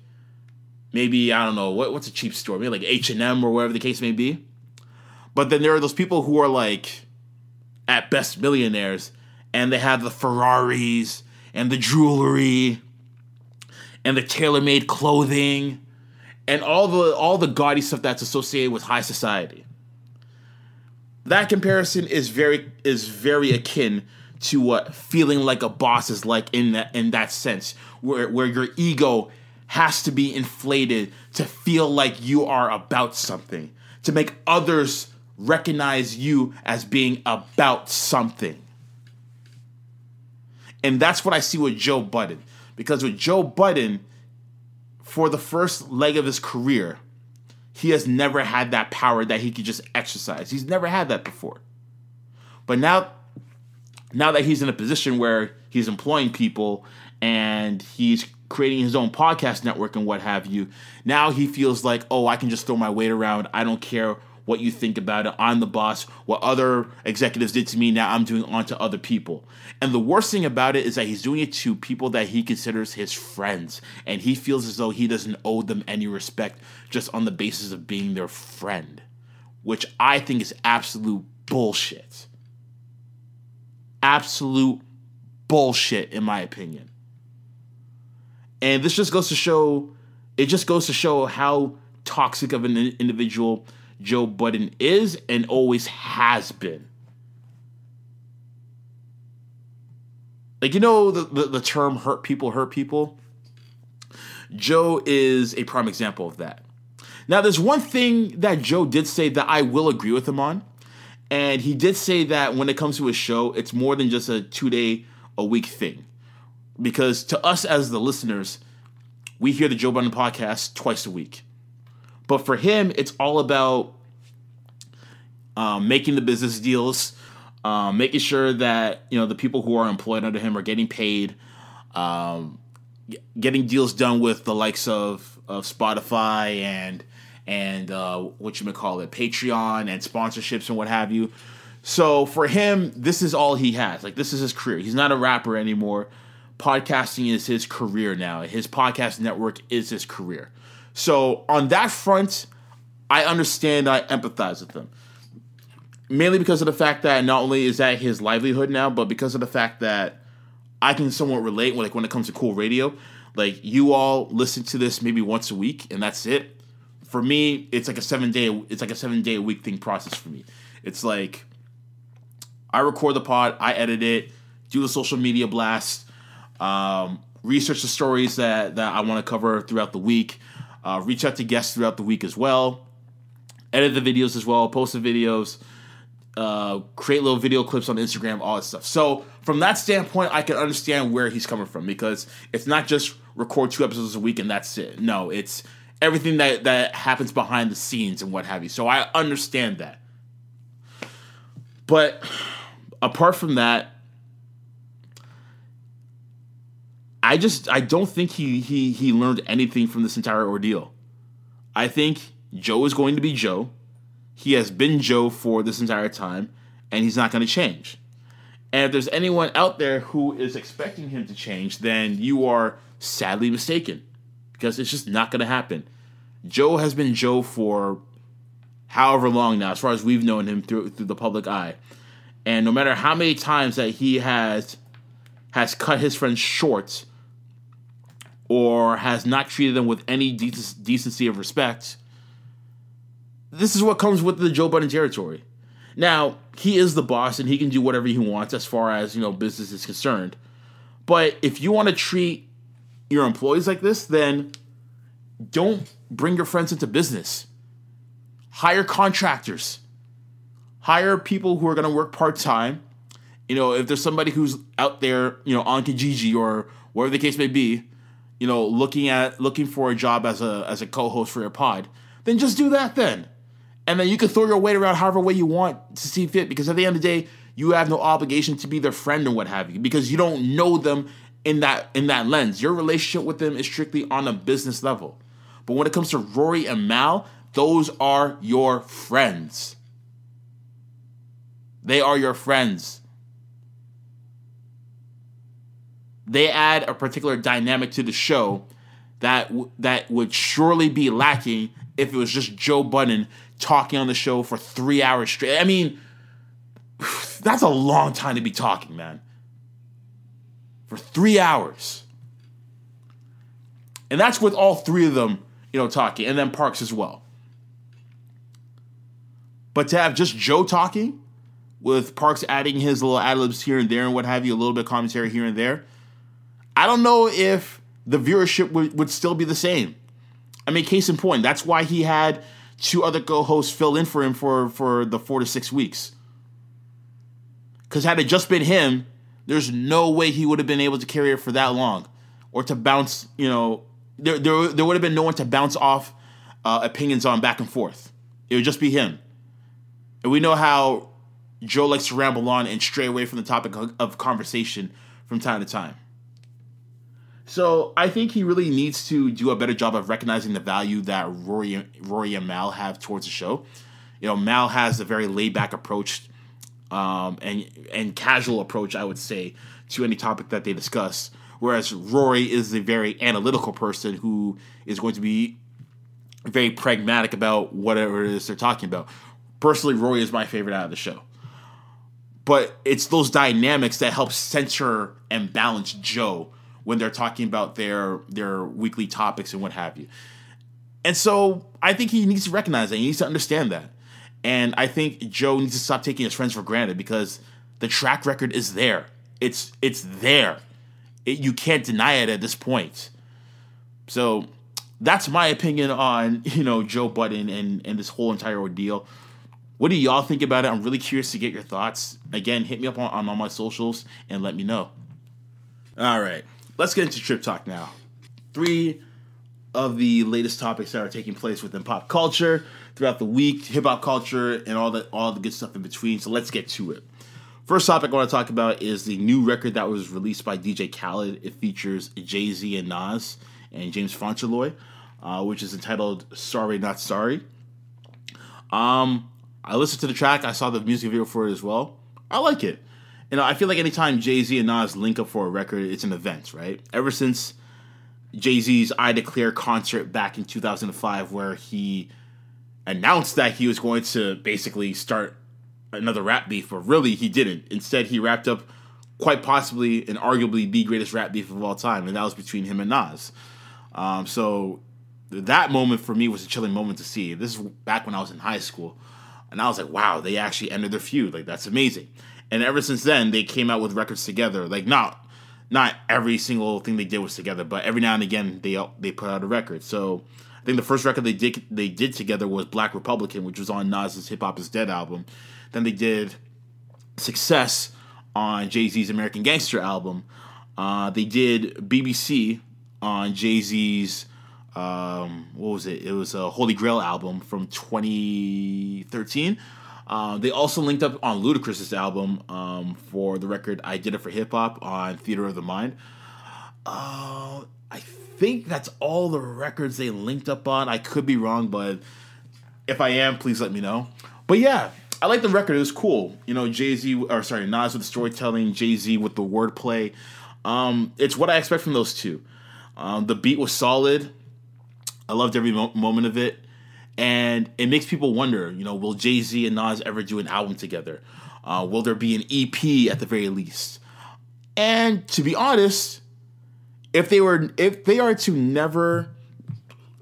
[SPEAKER 1] maybe I don't know what what's a cheap store, maybe like H and M or whatever the case may be. But then there are those people who are like at best millionaires and they have the Ferraris and the jewelry and the tailor-made clothing and all the all the gaudy stuff that's associated with high society. That comparison is very is very akin to what feeling like a boss is like in that in that sense, where where your ego has to be inflated to feel like you are about something, to make others recognize you as being about something. And that's what I see with Joe Budden. Because with Joe Budden, for the first leg of his career, he has never had that power that he could just exercise. He's never had that before. But now now that he's in a position where he's employing people and he's creating his own podcast network and what have you, now he feels like, oh, I can just throw my weight around. I don't care what you think about it. I'm the boss. What other executives did to me, now I'm doing on to other people. And the worst thing about it is that he's doing it to people that he considers his friends. And he feels as though he doesn't owe them any respect just on the basis of being their friend, which I think is absolute bullshit. Absolute bullshit, in my opinion. And this just goes to show, it just goes to show how toxic of an individual Joe Budden is and always has been. Like, you know, the, the, the term hurt people hurt people? Joe is a prime example of that. Now, there's one thing that Joe did say that I will agree with him on. And he did say that when it comes to his show, it's more than just a two day a week thing. Because to us as the listeners, we hear the Joe Budden podcast twice a week. But for him, it's all about um, making the business deals, um, making sure that you know the people who are employed under him are getting paid, um, getting deals done with the likes of of Spotify and and uh, what you may call it, Patreon and sponsorships and what have you. So for him, this is all he has. Like this is his career. He's not a rapper anymore. Podcasting is his career now. His podcast network is his career. So on that front, I understand. I empathize with them. mainly because of the fact that not only is that his livelihood now, but because of the fact that I can somewhat relate when like when it comes to cool radio. Like you all listen to this maybe once a week and that's it. For me, it's like a seven day it's like a seven day a week thing process for me. It's like I record the pod, I edit it, do the social media blast, um, research the stories that that I want to cover throughout the week, uh, reach out to guests throughout the week as well, edit the videos as well, post the videos uh, create little video clips on Instagram, all that stuff. So from that standpoint, I can understand where he's coming from because it's not just record two episodes a week and that's it. No, it's everything that that happens behind the scenes and what have you. So I understand that. But apart from that, I just I don't think he he he learned anything from this entire ordeal. I think Joe is going to be Joe. He has been Joe for this entire time, and he's not going to change. And if there's anyone out there who is expecting him to change, then you are sadly mistaken because it's just not going to happen. Joe has been Joe for however long now, as far as we've known him through through the public eye. And no matter how many times that he has has cut his friends short or has not treated them with any decency of respect, this is what comes with the Joe Budden territory. Now, he is the boss and he can do whatever he wants as far as, you know, business is concerned. But if you want to treat your employees like this, then don't bring your friends into business. Hire contractors. Hire people who are going to work part-time. You know, if there's somebody who's out there, you know, on Kijiji or whatever the case may be, you know, looking at looking for a job as a as a co-host for your pod, then just do that then. And then you can throw your weight around however way you want to see fit because at the end of the day you have no obligation to be their friend or what have you because you don't know them in that in that lens. Your relationship with them is strictly on a business level. But when it comes to rory and mal those are your friends. They are your friends they add a particular dynamic to the show that w- that would surely be lacking if it was just Joe Budden talking on the show for three hours straight. I mean, that's a long time to be talking, man. For three hours. And that's with all three of them, you know, talking, and then Parks as well. But to have just Joe talking, with Parks adding his little ad libs here and there and what have you, a little bit of commentary here and there, I don't know if the viewership would, would still be the same. I mean, case in point, that's why he had two other co-hosts fill in for him for for the four to six weeks. Because had it just been him, there's no way he would have been able to carry it for that long, or to bounce. You know, there there, there would have been no one to bounce off uh, opinions on back and forth. It would just be him. And we know how Joe likes to ramble on and stray away from the topic of- of conversation from time to time. So I think he really needs to do a better job of recognizing the value that Rory, Rory and Mal have towards the show. You know, Mal has a very laid back approach um, and and casual approach, I would say, to any topic that they discuss. Whereas Rory is a very analytical person who is going to be very pragmatic about whatever it is they're talking about. Personally, Rory is my favorite out of the show. But it's those dynamics that help center and balance Joe when they're talking about their their weekly topics and what have you. And so I think he needs to recognize that. He needs to understand that. And I think Joe needs to stop taking his friends for granted because the track record is there. It's it's there. It, you can't deny it at this point. So that's my opinion on you know Joe Budden and and this whole entire ordeal. What do y'all think about it? I'm really curious to get your thoughts. Again, hit me up on, on all my socials and let me know. All right, let's get into trip talk now. Three of the latest topics that are taking place within pop culture throughout the week, hip hop culture, and all the all the good stuff in between. So let's get to it. First topic I want to talk about is the new record that was released by DJ Khaled. It features Jay Z and Nas and James Fauntleroy, uh, which is entitled "Sorry Not Sorry." Um, I listened to the track. I saw the music video for it as well. I like it. You know, I feel like anytime Jay Z and Nas link up for a record, it's an event, right? Ever since Jay Z's "I Declare" concert back in 2005, where he announced that he was going to basically start another rap beef, but really he didn't. Instead, he wrapped up quite possibly and arguably the greatest rap beef of all time, and that was between him and Nas. Um, so that moment for me was a chilling moment to see. This is back when I was in high school, and I was like, "Wow, they actually ended their feud. Like that's amazing." And ever since then, they came out with records together. Like not not every single thing they did was together, but every now and again they they put out a record. So I think the first record they did they did together was Black Republican, which was on Nas's Hip Hop Is Dead album. Then they did Success on Jay Z's American Gangster album. Uh, they did BBC on Jay Z's um, what was it? It was a Holy Grail album from 2013. Uh, they also linked up on Ludacris's album um, for the record "I Did It for Hip Hop" on Theater of the Mind. Uh, I think that's all the records they linked up on. I could be wrong, but if I am, please let me know. But yeah, I like the record. It was cool. You know, Jay Z or sorry, Nas with the storytelling, Jay Z with the wordplay. Um, it's what I expect from those two. Um, the beat was solid. I loved every mo- moment of it, and it makes people wonder. You know, will Jay Z and Nas ever do an album together? Uh, will there be an EP at the very least? And to be honest, if they were if they are to never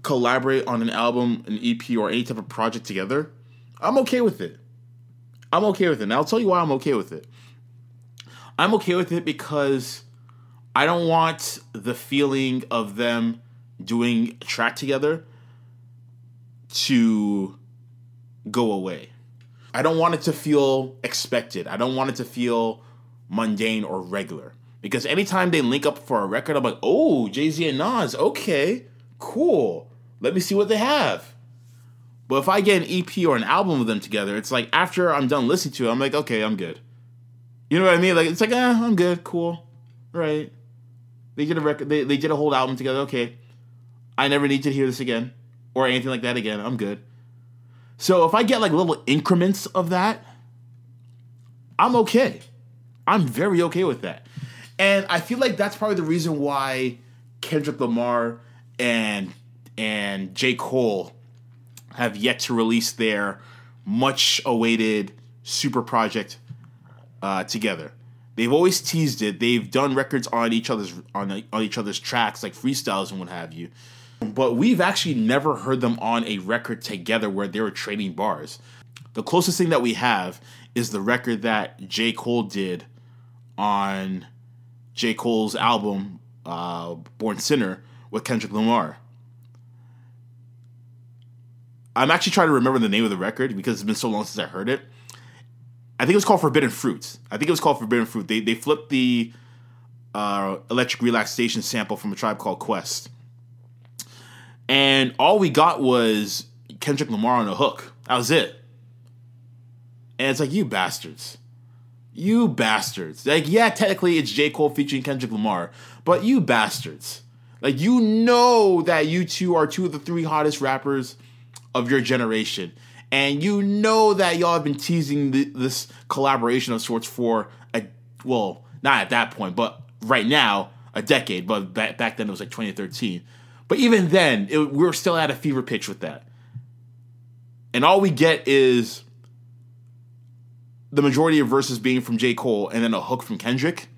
[SPEAKER 1] collaborate on an album, an EP, or any type of project together, I'm okay with it. I'm okay with it. And I'll tell you why I'm okay with it. I'm okay with it because I don't want the feeling of them doing a track together to go away. I don't want it to feel expected. I don't want it to feel mundane or regular. Because anytime they link up for a record, I'm like, oh, Jay Z and Nas, okay, cool. Let me see what they have. But if I get an EP or an album of them together, it's like after I'm done listening to it, I'm like, okay, I'm good. You know what I mean? Like it's like, eh, I'm good, cool, right? They did a record, they, they did a whole album together. Okay, I never need to hear this again or anything like that again. I'm good. So if I get like little increments of that, I'm okay. I'm very okay with that. And I feel like that's probably the reason why Kendrick Lamar and and J. Cole have yet to release their much awaited super project uh, together. They've always teased it. They've done records on each other's on, on each other's tracks, like freestyles and what have you. But we've actually never heard them on a record together where they were trading bars. The closest thing that we have is the record that J. Cole did on J. Cole's album, uh, Born Sinner, with Kendrick Lamar. I'm actually trying to remember the name of the record because it's been so long since I heard it. I think it was called Forbidden Fruit. I think it was called Forbidden Fruit. They they flipped the uh, Electric Relaxation sample from a tribe called Quest, and all we got was Kendrick Lamar on a hook. That was it. And it's like you bastards, you bastards. Like yeah, technically it's J Cole featuring Kendrick Lamar, but you bastards. Like you know that you two are two of the three hottest rappers of your generation. And you know that y'all have been teasing this collaboration of sorts for a well, not at that point, but right now, a decade. But back, back then it was like 2013. But even then, it, we're still at a fever pitch with that. And all we get is the majority of verses being from J. Cole and then a hook from Kendrick.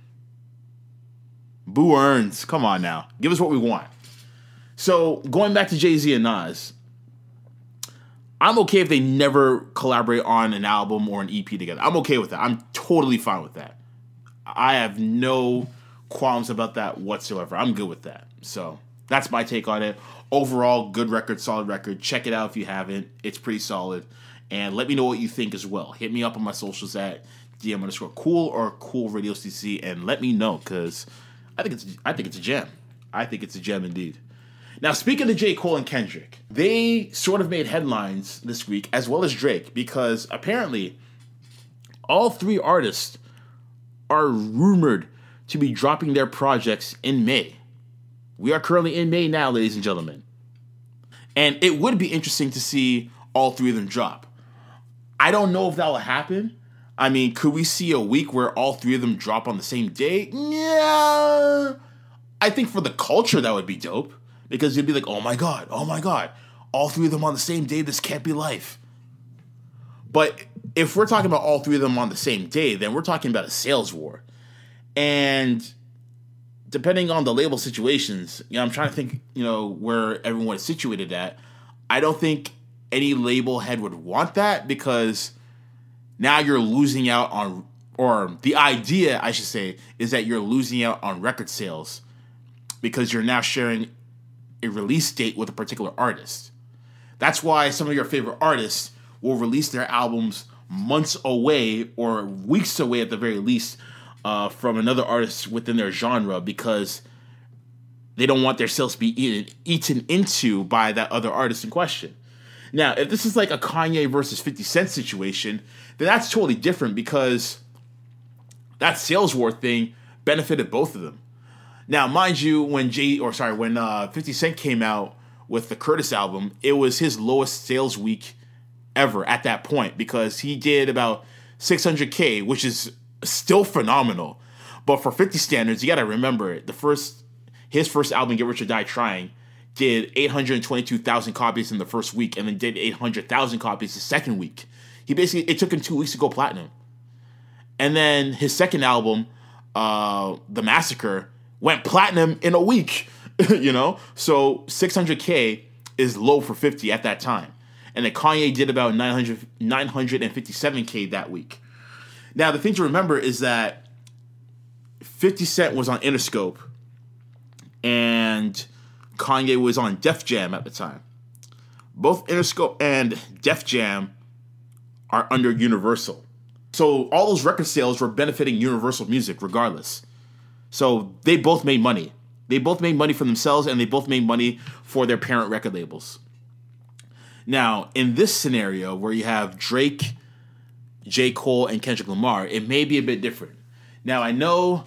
[SPEAKER 1] Boo earns. Come on now. Give us what we want. So going back to Jay Z and Nas, I'm okay if they never collaborate on an album or an EP together. I'm okay with that. I'm totally fine with that. I have no qualms about that whatsoever. I'm good with that. So that's my take on it. Overall, good record, solid record. Check it out if you haven't. It's pretty solid. And let me know what you think as well. Hit me up on my socials at DM underscore cool or cool radio CC and let me know because I think it's I think it's a gem. I think it's a gem indeed. Now, speaking of J. Cole and Kendrick, they sort of made headlines this week, as well as Drake, because apparently all three artists are rumored to be dropping their projects in May. We are currently in May now, ladies and gentlemen. And it would be interesting to see all three of them drop. I don't know if that will happen. I mean, could we see a week where all three of them drop on the same day? Yeah. I think for the culture, that would be dope because you'd be like, oh my god, oh my god, all three of them on the same day. This can't be life. But if we're talking about all three of them on the same day, then we're talking about a sales war. And depending on the label situations, you know, I'm trying to think, you know, where everyone is situated at. I don't think any label head would want that because now you're losing out on or the idea I should say is that you're losing out on record sales because you're now sharing a release date with a particular artist. That's why some of your favorite artists will release their albums months away or weeks away at the very least uh, from another artist within their genre because they don't want their sales to be eaten, eaten into by that other artist in question. Now, if this is like a Kanye versus 50 Cent situation, then that's totally different because that sales war thing benefited both of them. Now, mind you, when Jay or sorry, when uh, 50 Cent came out with the Curtis album, it was his lowest sales week ever at that point because he did about 600k, which is still phenomenal. But for 50 standards, you got to remember. The first his first album, Get Rich or Die Trying, did 822,000 copies in the first week, and then did 800,000 copies the second week. He basically it took him two weeks to go platinum. And then his second album, uh, The Massacre, went platinum in a week, you know? So 600K is low for 50 at that time. And then Kanye did about 900, 957K that week. Now, the thing to remember is that 50 Cent was on Interscope and Kanye was on Def Jam at the time. Both Interscope and Def Jam are under Universal. So all those record sales were benefiting Universal Music regardless. So they both made money. They both made money for themselves and they both made money for their parent record labels. Now, in this scenario where you have Drake, J. Cole, and Kendrick Lamar, it may be a bit different. Now, I know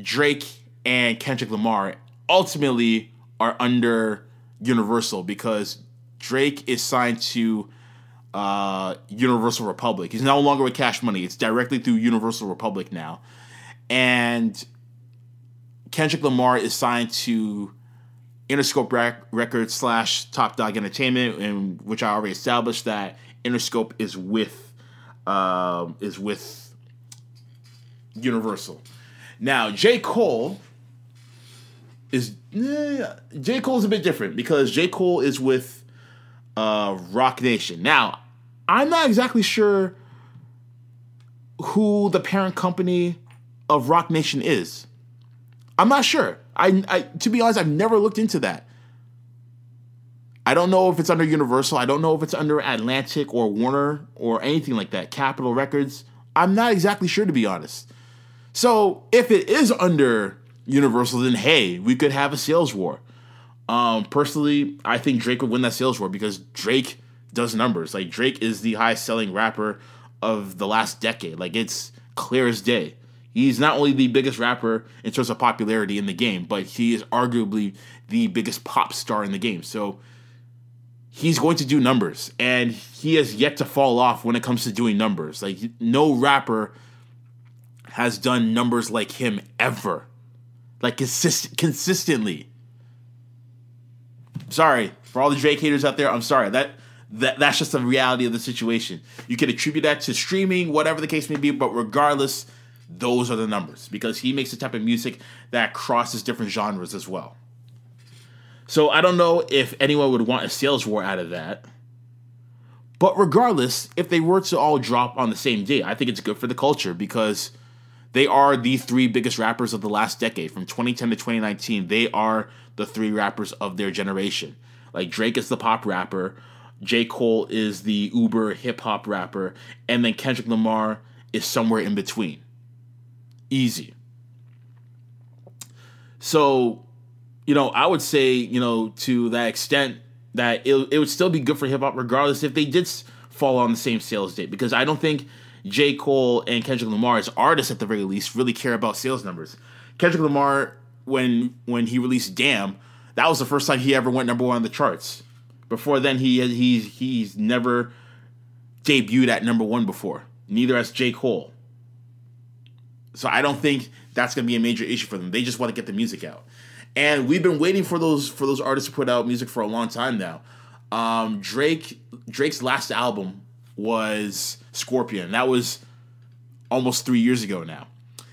[SPEAKER 1] Drake and Kendrick Lamar ultimately are under Universal because Drake is signed to uh, Universal Republic. He's no longer with Cash Money. It's directly through Universal Republic now. And Kendrick Lamar is signed to Interscope Rec- Records slash Top Dawg Entertainment, in which I already established that Interscope is with um, is with Universal. Now J Cole is eh, J Cole is a bit different because J Cole is with uh, Roc Nation. Now I'm not exactly sure who the parent company of Roc Nation is. I'm not sure. I, I to be honest, I've never looked into that. I don't know if it's under Universal. I don't know if it's under Atlantic or Warner or anything like that. Capitol Records. I'm not exactly sure to be honest. So if it is under Universal, then hey, we could have a sales war. Um, personally, I think Drake would win that sales war because Drake does numbers. Like Drake is the highest selling rapper of the last decade. Like it's clear as day. He's not only the biggest rapper in terms of popularity in the game, but he is arguably the biggest pop star in the game. So he's going to do numbers, and he has yet to fall off when it comes to doing numbers. Like no rapper has done numbers like him ever, like consist- consistently. Sorry for all the Drake haters out there. I'm sorry that that that's just the reality of the situation. You can attribute that to streaming, whatever the case may be, but regardless, those are the numbers because he makes the type of music that crosses different genres as well. So I don't know if anyone would want a sales war out of that. But regardless, if they were to all drop on the same day, I think it's good for the culture because they are the three biggest rappers of the last decade. From 2010 to 2019, they are the three rappers of their generation. Like Drake is the pop rapper, J. Cole is the uber hip hop rapper, and then Kendrick Lamar is somewhere in between. Easy. So, you know, I would say, you know, to that extent, that it, it would still be good for hip hop regardless if they did fall on the same sales date because I don't think J. Cole and Kendrick Lamar as artists at the very least really care about sales numbers. Kendrick Lamar when when he released Damn, that was the first time he ever went number one on the charts. Before then he he's he's never debuted at number 1 before. Neither has J. Cole. So I don't think that's going to be a major issue for them. They just want to get the music out. And we've been waiting for those for those artists to put out music for a long time now. Um, Drake Drake's last album was Scorpion. That was almost three years ago now.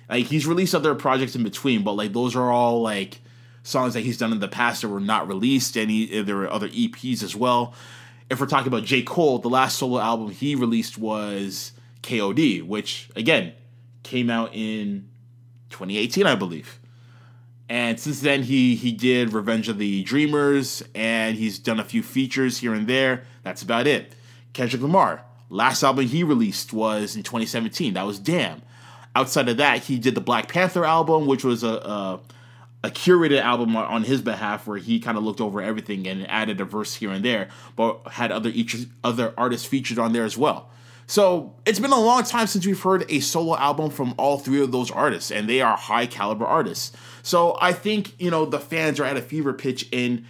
[SPEAKER 1] Like he's released other projects in between, but like those are all like songs that he's done in the past that were not released, and he, there were other EPs as well. If we're talking about J. Cole, the last solo album he released was KOD, which again came out in 2018, I believe. And since then, he he did Revenge of the Dreamers, and he's done a few features here and there. That's about it. Kendrick Lamar, last album he released was in 2017. That was Damn. Outside of that, he did the Black Panther album, which was a a, a curated album on- his behalf, where he kind of looked over everything and added a verse here and there, but had other each other artists featured on there as well. So it's been a long time since we've heard a solo album from all three of those artists, and they are high caliber artists. So I think you know the fans are at a fever pitch in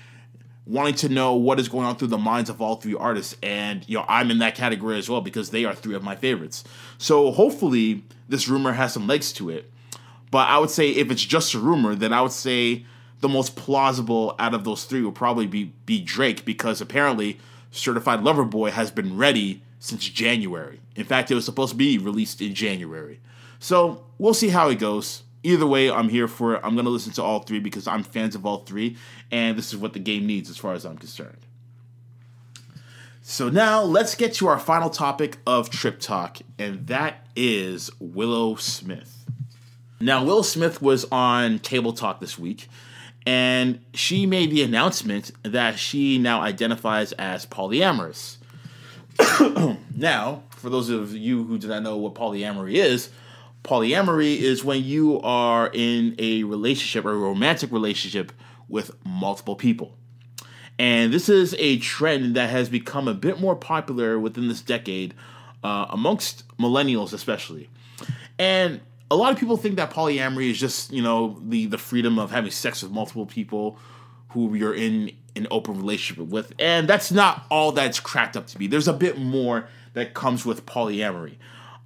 [SPEAKER 1] wanting to know what is going on through the minds of all three artists, and you know I'm in that category as well because they are three of my favorites. So hopefully this rumor has some legs to it. But I would say if it's just a rumor, then I would say the most plausible out of those three would probably be be Drake because apparently Certified Lover Boy has been ready since January. In fact, it was supposed to be released in January. So we'll see how it goes. Either way, I'm here for it. I'm gonna listen to all three because I'm fans of all three, and this is what the game needs as far as I'm concerned. So now let's get to our final topic of Trip Talk, and that is Willow Smith. Now, Willow Smith was on Table Talk this week, and she made the announcement that she now identifies as polyamorous. now, for those of you who do not know what polyamory is, polyamory is when you are in a relationship or a romantic relationship with multiple people. And this is a trend that has become a bit more popular within this decade uh, amongst millennials, especially. And a lot of people think that polyamory is just, you know, the, the freedom of having sex with multiple people who you're in an open relationship with. And that's not all that's cracked up to be. There's a bit more that comes with polyamory.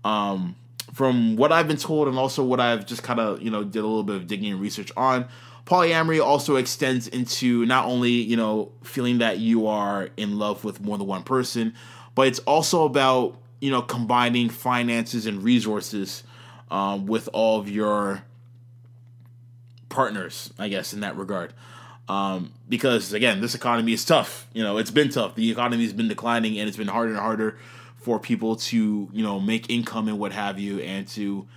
[SPEAKER 1] Um, from what I've been told and also what I've just kind of, you know, did a little bit of digging and research on, polyamory also extends into not only, you know, feeling that you are in love with more than one person, but it's also about, you know, combining finances and resources um, with all of your partners, I guess, in that regard. Um, because again, this economy is tough. You know, it's been tough. The economy has been declining, and it's been harder and harder for people to you know make income and what have you, and to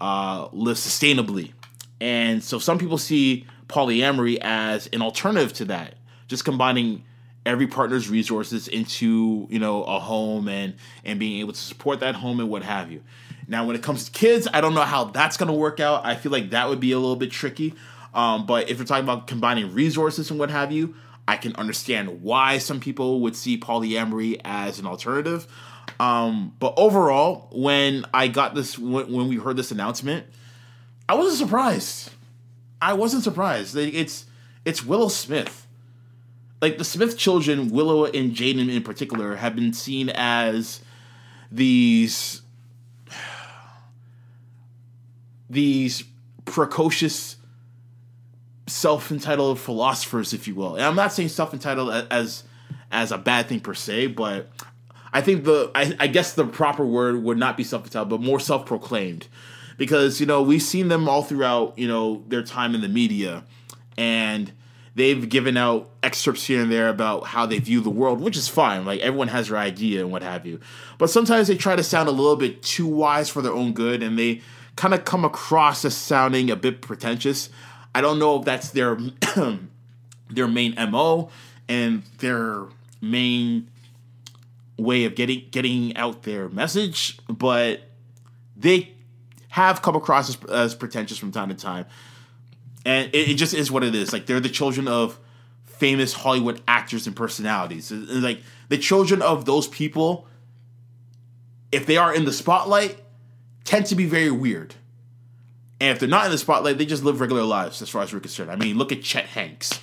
[SPEAKER 1] uh, live sustainably. And so, some people see polyamory as an alternative to that, just combining every partner's resources into you know a home and and being able to support that home and what have you. Now, when it comes to kids, I don't know how that's going to work out. I feel like that would be a little bit tricky. Um, but if you're talking about combining resources and what have you, I can understand why some people would see polyamory as an alternative. Um, but overall, when I got this, when, when we heard this announcement, I wasn't surprised. I wasn't surprised. It's it's Willow Smith. Like the Smith children, Willow and Jaden in particular, have been seen as these these precocious self-entitled philosophers, if you will. And I'm not saying self-entitled as as a bad thing per se, but I think the I, I guess the proper word would not be self-entitled, but more self-proclaimed, because you know we've seen them all throughout you know their time in the media, and they've given out excerpts here and there about how they view the world, which is fine. Like everyone has their idea and what have you, but sometimes they try to sound a little bit too wise for their own good, and they kind of come across as sounding a bit pretentious. I don't know if that's their their main mo and their main way of getting getting out their message, but they have come across as, as pretentious from time to time, and it, it just is what it is. Like they're the children of famous Hollywood actors and personalities, and, like the children of those people. If they are in the spotlight, tend to be very weird. And if they're not in the spotlight, they just live regular lives as far as we're concerned. I mean, look at Chet Hanks.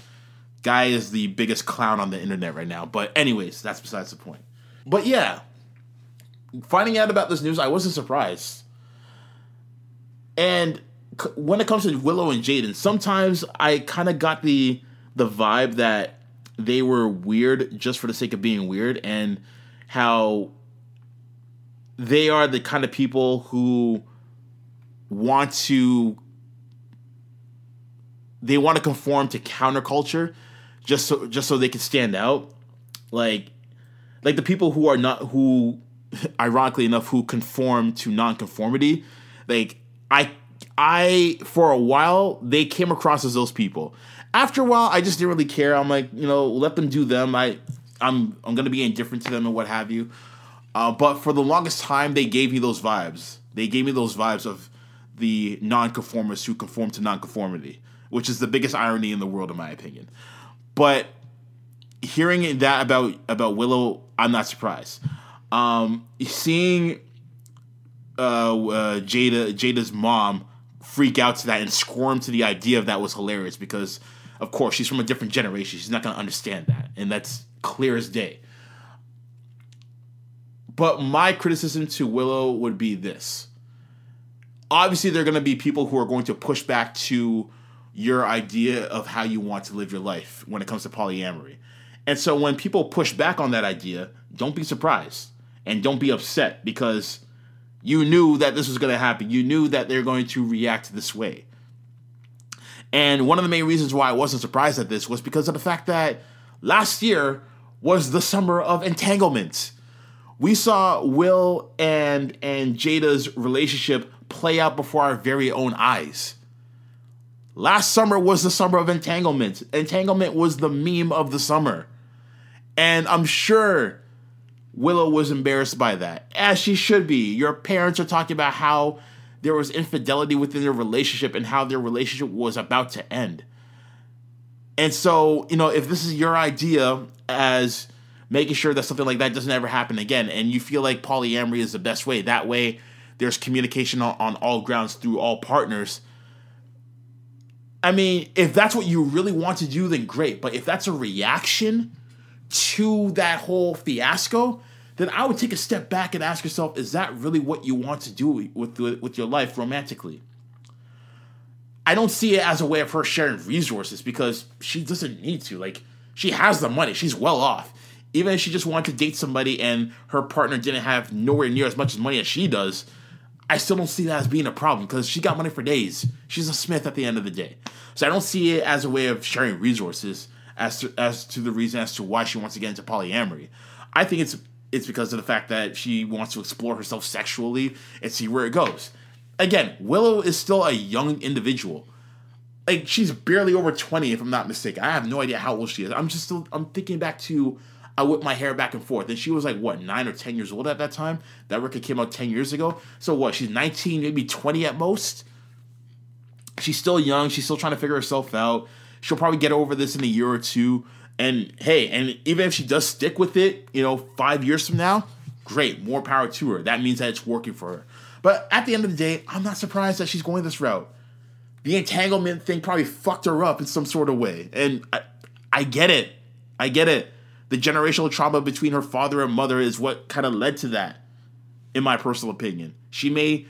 [SPEAKER 1] Guy is the biggest clown on the internet right now. But anyways, that's besides the point. But yeah, finding out about this news, I wasn't surprised. And c- when it comes to Willow and Jaden, sometimes I kind of got the the vibe that they were weird just for the sake of being weird, and how they are the kind of people who want to they want to conform to counterculture just so just so they can stand out. Like like the people who are not who ironically enough who conform to nonconformity like i i for a while they came across as those people. After a while i just didn't really care. I'm like you know let them do them. I i'm i'm gonna be indifferent to them and what have you. Uh, but for the longest time they gave me those vibes. They gave me those vibes of the nonconformists who conform to nonconformity which is the biggest irony in the world in my opinion but hearing that about about Willow, I'm not surprised. Um, seeing uh, uh, Jada Jada's mom freak out to that and squirm to the idea of that was hilarious because, of course, she's from a different generation. She's not going to understand that, and that's clear as day. But my criticism to Willow would be this. Obviously, there are going to be people who are going to push back to your idea of how you want to live your life when it comes to polyamory. And so when people push back on that idea, don't be surprised and don't be upset because you knew that this was going to happen. You knew that they're going to react this way. And one of the main reasons why I wasn't surprised at this was because of the fact that last year was the summer of entanglement. We saw Will and and Jada's relationship play out before our very own eyes. Last summer was the summer of entanglement. Entanglement was the meme of the summer. And I'm sure Willow was embarrassed by that, as she should be. Your parents are talking about how there was infidelity within their relationship and how their relationship was about to end. And so, you know, if this is your idea as making sure that something like that doesn't ever happen again, and you feel like polyamory is the best way, that way there's communication on, on all grounds through all partners. I mean, if that's what you really want to do, then great. But if that's a reaction to that whole fiasco, then I would take a step back and ask yourself: Is that really what you want to do with with your life romantically? I don't see it as a way of her sharing resources because she doesn't need to. Like she has the money; she's well off. Even if she just wanted to date somebody and her partner didn't have nowhere near as much money as she does, I still don't see that as being a problem because she got money for days. She's a Smith at the end of the day. So I don't see it as a way of sharing resources as to, as to the reason as to why she wants to get into polyamory. I think it's it's because of the fact that she wants to explore herself sexually and see where it goes. Again, Willow is still a young individual. like she's barely over 20 if i'm not mistaken i have no idea how old she is i'm just still i'm thinking back to i whip my hair back and forth. And she was like what 9 or 10 years old at that time? That record came out 10 years ago. So what she's 19 maybe 20 at most? She's still young. She's still trying to figure herself out. She'll probably get over this in a year or two. And hey and even if she does stick with it you know five years from now great more power to her. That means that it's working for her. But at the end of the day i'm not surprised that she's going this route. The entanglement thing probably fucked her up in some sort of way. And I, I get it. I get it. The generational trauma between her father and mother is what kind of led to that, in my personal opinion. She may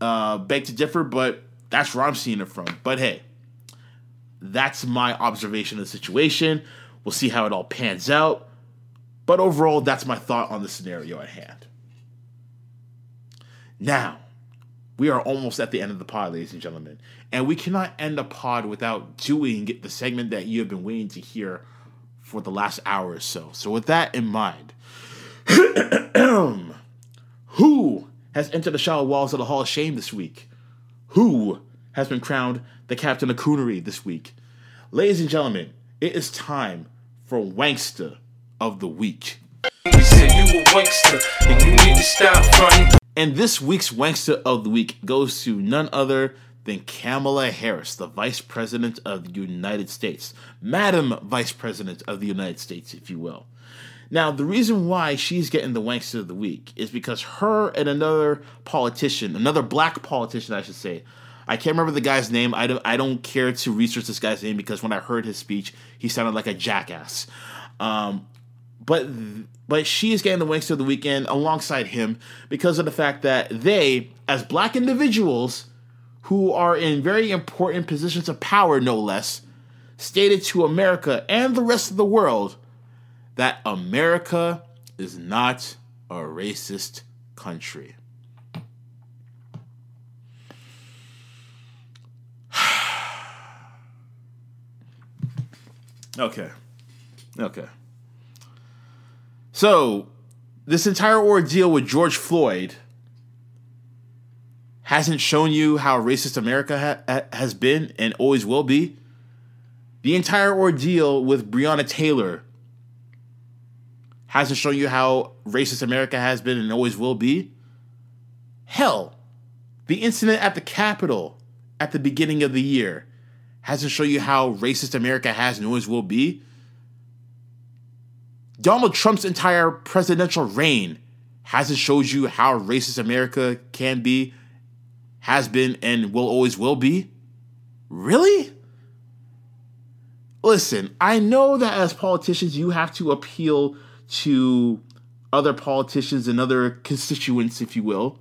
[SPEAKER 1] uh, beg to differ, but that's where I'm seeing it from. But hey, that's my observation of the situation. We'll see how it all pans out. But overall, that's my thought on the scenario at hand. Now, we are almost at the end of the pod, ladies and gentlemen. And we cannot end a pod without doing the segment that you have been waiting to hear for the last hour or so. So, with that in mind, who has entered the shallow walls of the Hall of Shame this week? Who has been crowned the captain of coonery this week? Ladies and gentlemen, it is time for Wankster of the Week.
[SPEAKER 3] We said you a wankster, and you need to stop fronting.
[SPEAKER 1] And this week's Wankster of the Week goes to none other than Kamala Harris, the Vice President of the United States. Madam Vice President of the United States, if you will. Now, the reason why she's getting the Wankster of the Week is because her and another politician, another black politician, I should say, I can't remember the guy's name. I don't, I don't care to research this guy's name because when I heard his speech, he sounded like a jackass. Um, but but she is getting the Wankster of the weekend alongside him because of the fact that they, as black individuals who are in very important positions of power, no less, stated to America and the rest of the world that America is not a racist country. okay. Okay. So, this entire ordeal with George Floyd hasn't shown you how racist America ha- ha- has been and always will be. The entire ordeal with Breonna Taylor hasn't shown you how racist America has been and always will be. Hell, the incident at the Capitol at the beginning of the year hasn't shown you how racist America has and always will be. Donald Trump's entire presidential reign hasn't showed you how racist America can be, has been, and will always will be? Really? Listen, I know that as politicians, you have to appeal to other politicians and other constituents, if you will.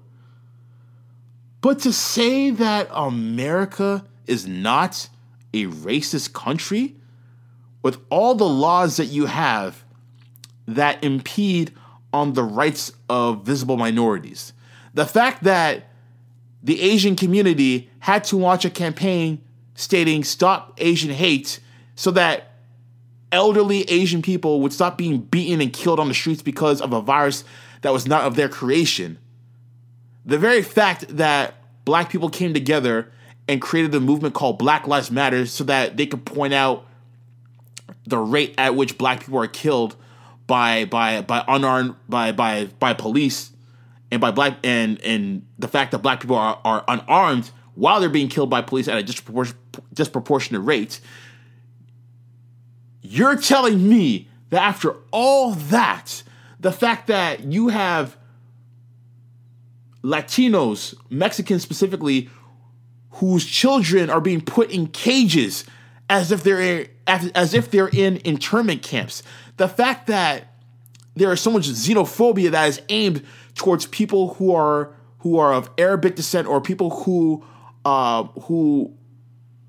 [SPEAKER 1] But to say that America is not a racist country, with all the laws that you have that impede on the rights of visible minorities. The fact that the Asian community had to launch a campaign stating stop Asian hate so that elderly Asian people would stop being beaten and killed on the streets because of a virus that was not of their creation. The very fact that black people came together and created a movement called Black Lives Matter so that they could point out the rate at which black people are killed by by by unarmed by by by police and by black and and the fact that black people are, are unarmed while they're being killed by police at a dispropor- disproportionate rate you're telling me that after all that the fact that you have latinos mexicans specifically whose children are being put in cages as if they're as if they're in internment camps the fact that there is so much xenophobia that is aimed towards people who are who are of Arabic descent or people who uh, who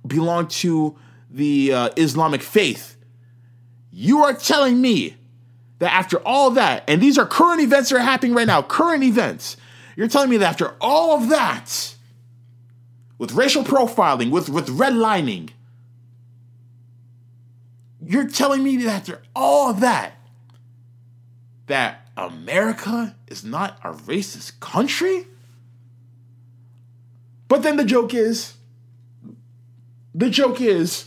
[SPEAKER 1] belong to the uh, Islamic faith. You are telling me that after all that, and these are current events that are happening right now, current events, you're telling me that after all of that, with racial profiling, with, with redlining, you're telling me that after all of that, that America is not a racist country? But then the joke is the joke is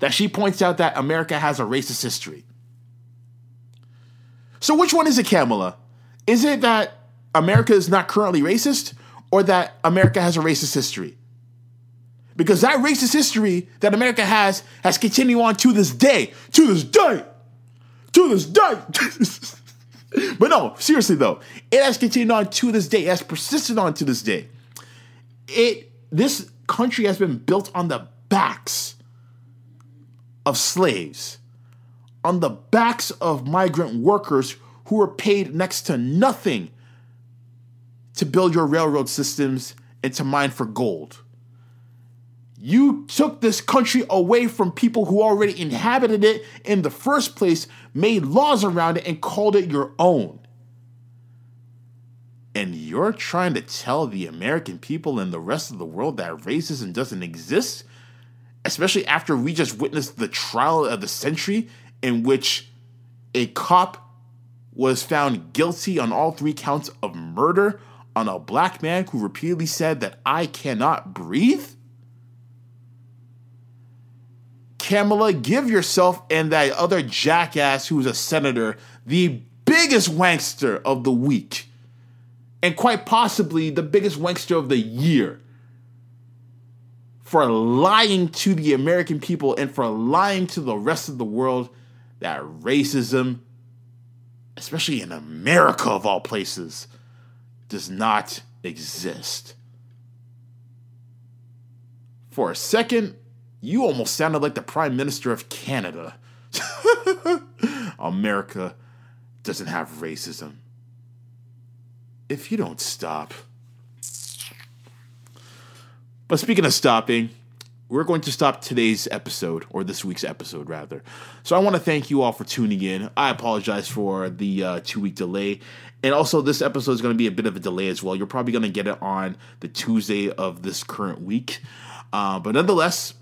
[SPEAKER 1] that she points out that America has a racist history. So which one is it, Kamala? Is it that America is not currently racist or that America has a racist history? Because that racist history that America has has continued on to this day. To this day. To this day. but no, seriously though, it has continued on to this day. It has persisted on to this day. It this country has been built on the backs of slaves, on the backs of migrant workers who were paid next to nothing to build your railroad systems and to mine for gold. You took this country away from people who already inhabited it in the first place, made laws around it, and called it your own. And you're trying to tell the American people and the rest of the world that racism doesn't exist? Especially after we just witnessed the trial of the century in which a cop was found guilty on all three counts of murder on a black man who repeatedly said that I cannot breathe? Kamala, give yourself and that other jackass who's a senator the biggest wankster of the week. And quite possibly the biggest wankster of the year. For lying to the American people and for lying to the rest of the world that racism, especially in America of all places, does not exist. For a second, you almost sounded like the Prime Minister of Canada. America doesn't have racism. If you don't stop. But speaking of stopping, we're going to stop today's episode, or this week's episode, rather. So I want to thank you all for tuning in. I apologize for the uh, two week delay. And also, this episode is going to be a bit of a delay as well. You're probably going to get it on the Tuesday of this current week. Uh, but nonetheless,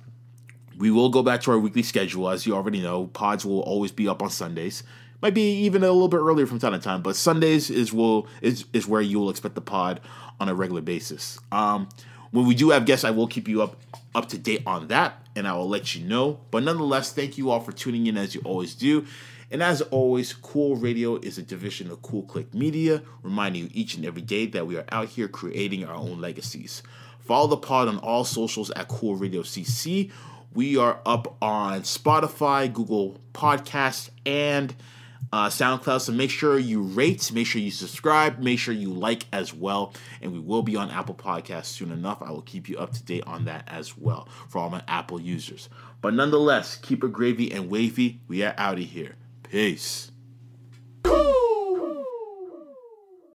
[SPEAKER 1] we will go back to our weekly schedule. As you already know, pods will always be up on Sundays. Might be even a little bit earlier from time to time, but Sundays is will is, is where you will expect the pod on a regular basis. Um, when we do have guests, I will keep you up up to date on that, and I will let you know. But nonetheless, thank you all for tuning in as you always do. And as always, Cool Radio is a division of Cool Click Media, reminding you each and every day that we are out here creating our own legacies. Follow the pod on all socials at Cool Radio CC. We are up on Spotify, Google Podcasts, and uh, SoundCloud. So make sure you rate, make sure you subscribe, make sure you like as well. And we will be on Apple Podcasts soon enough. I will keep you up to date on that as well for all my Apple users. But nonetheless, keep it gravy and wavy. We are out of here. Peace.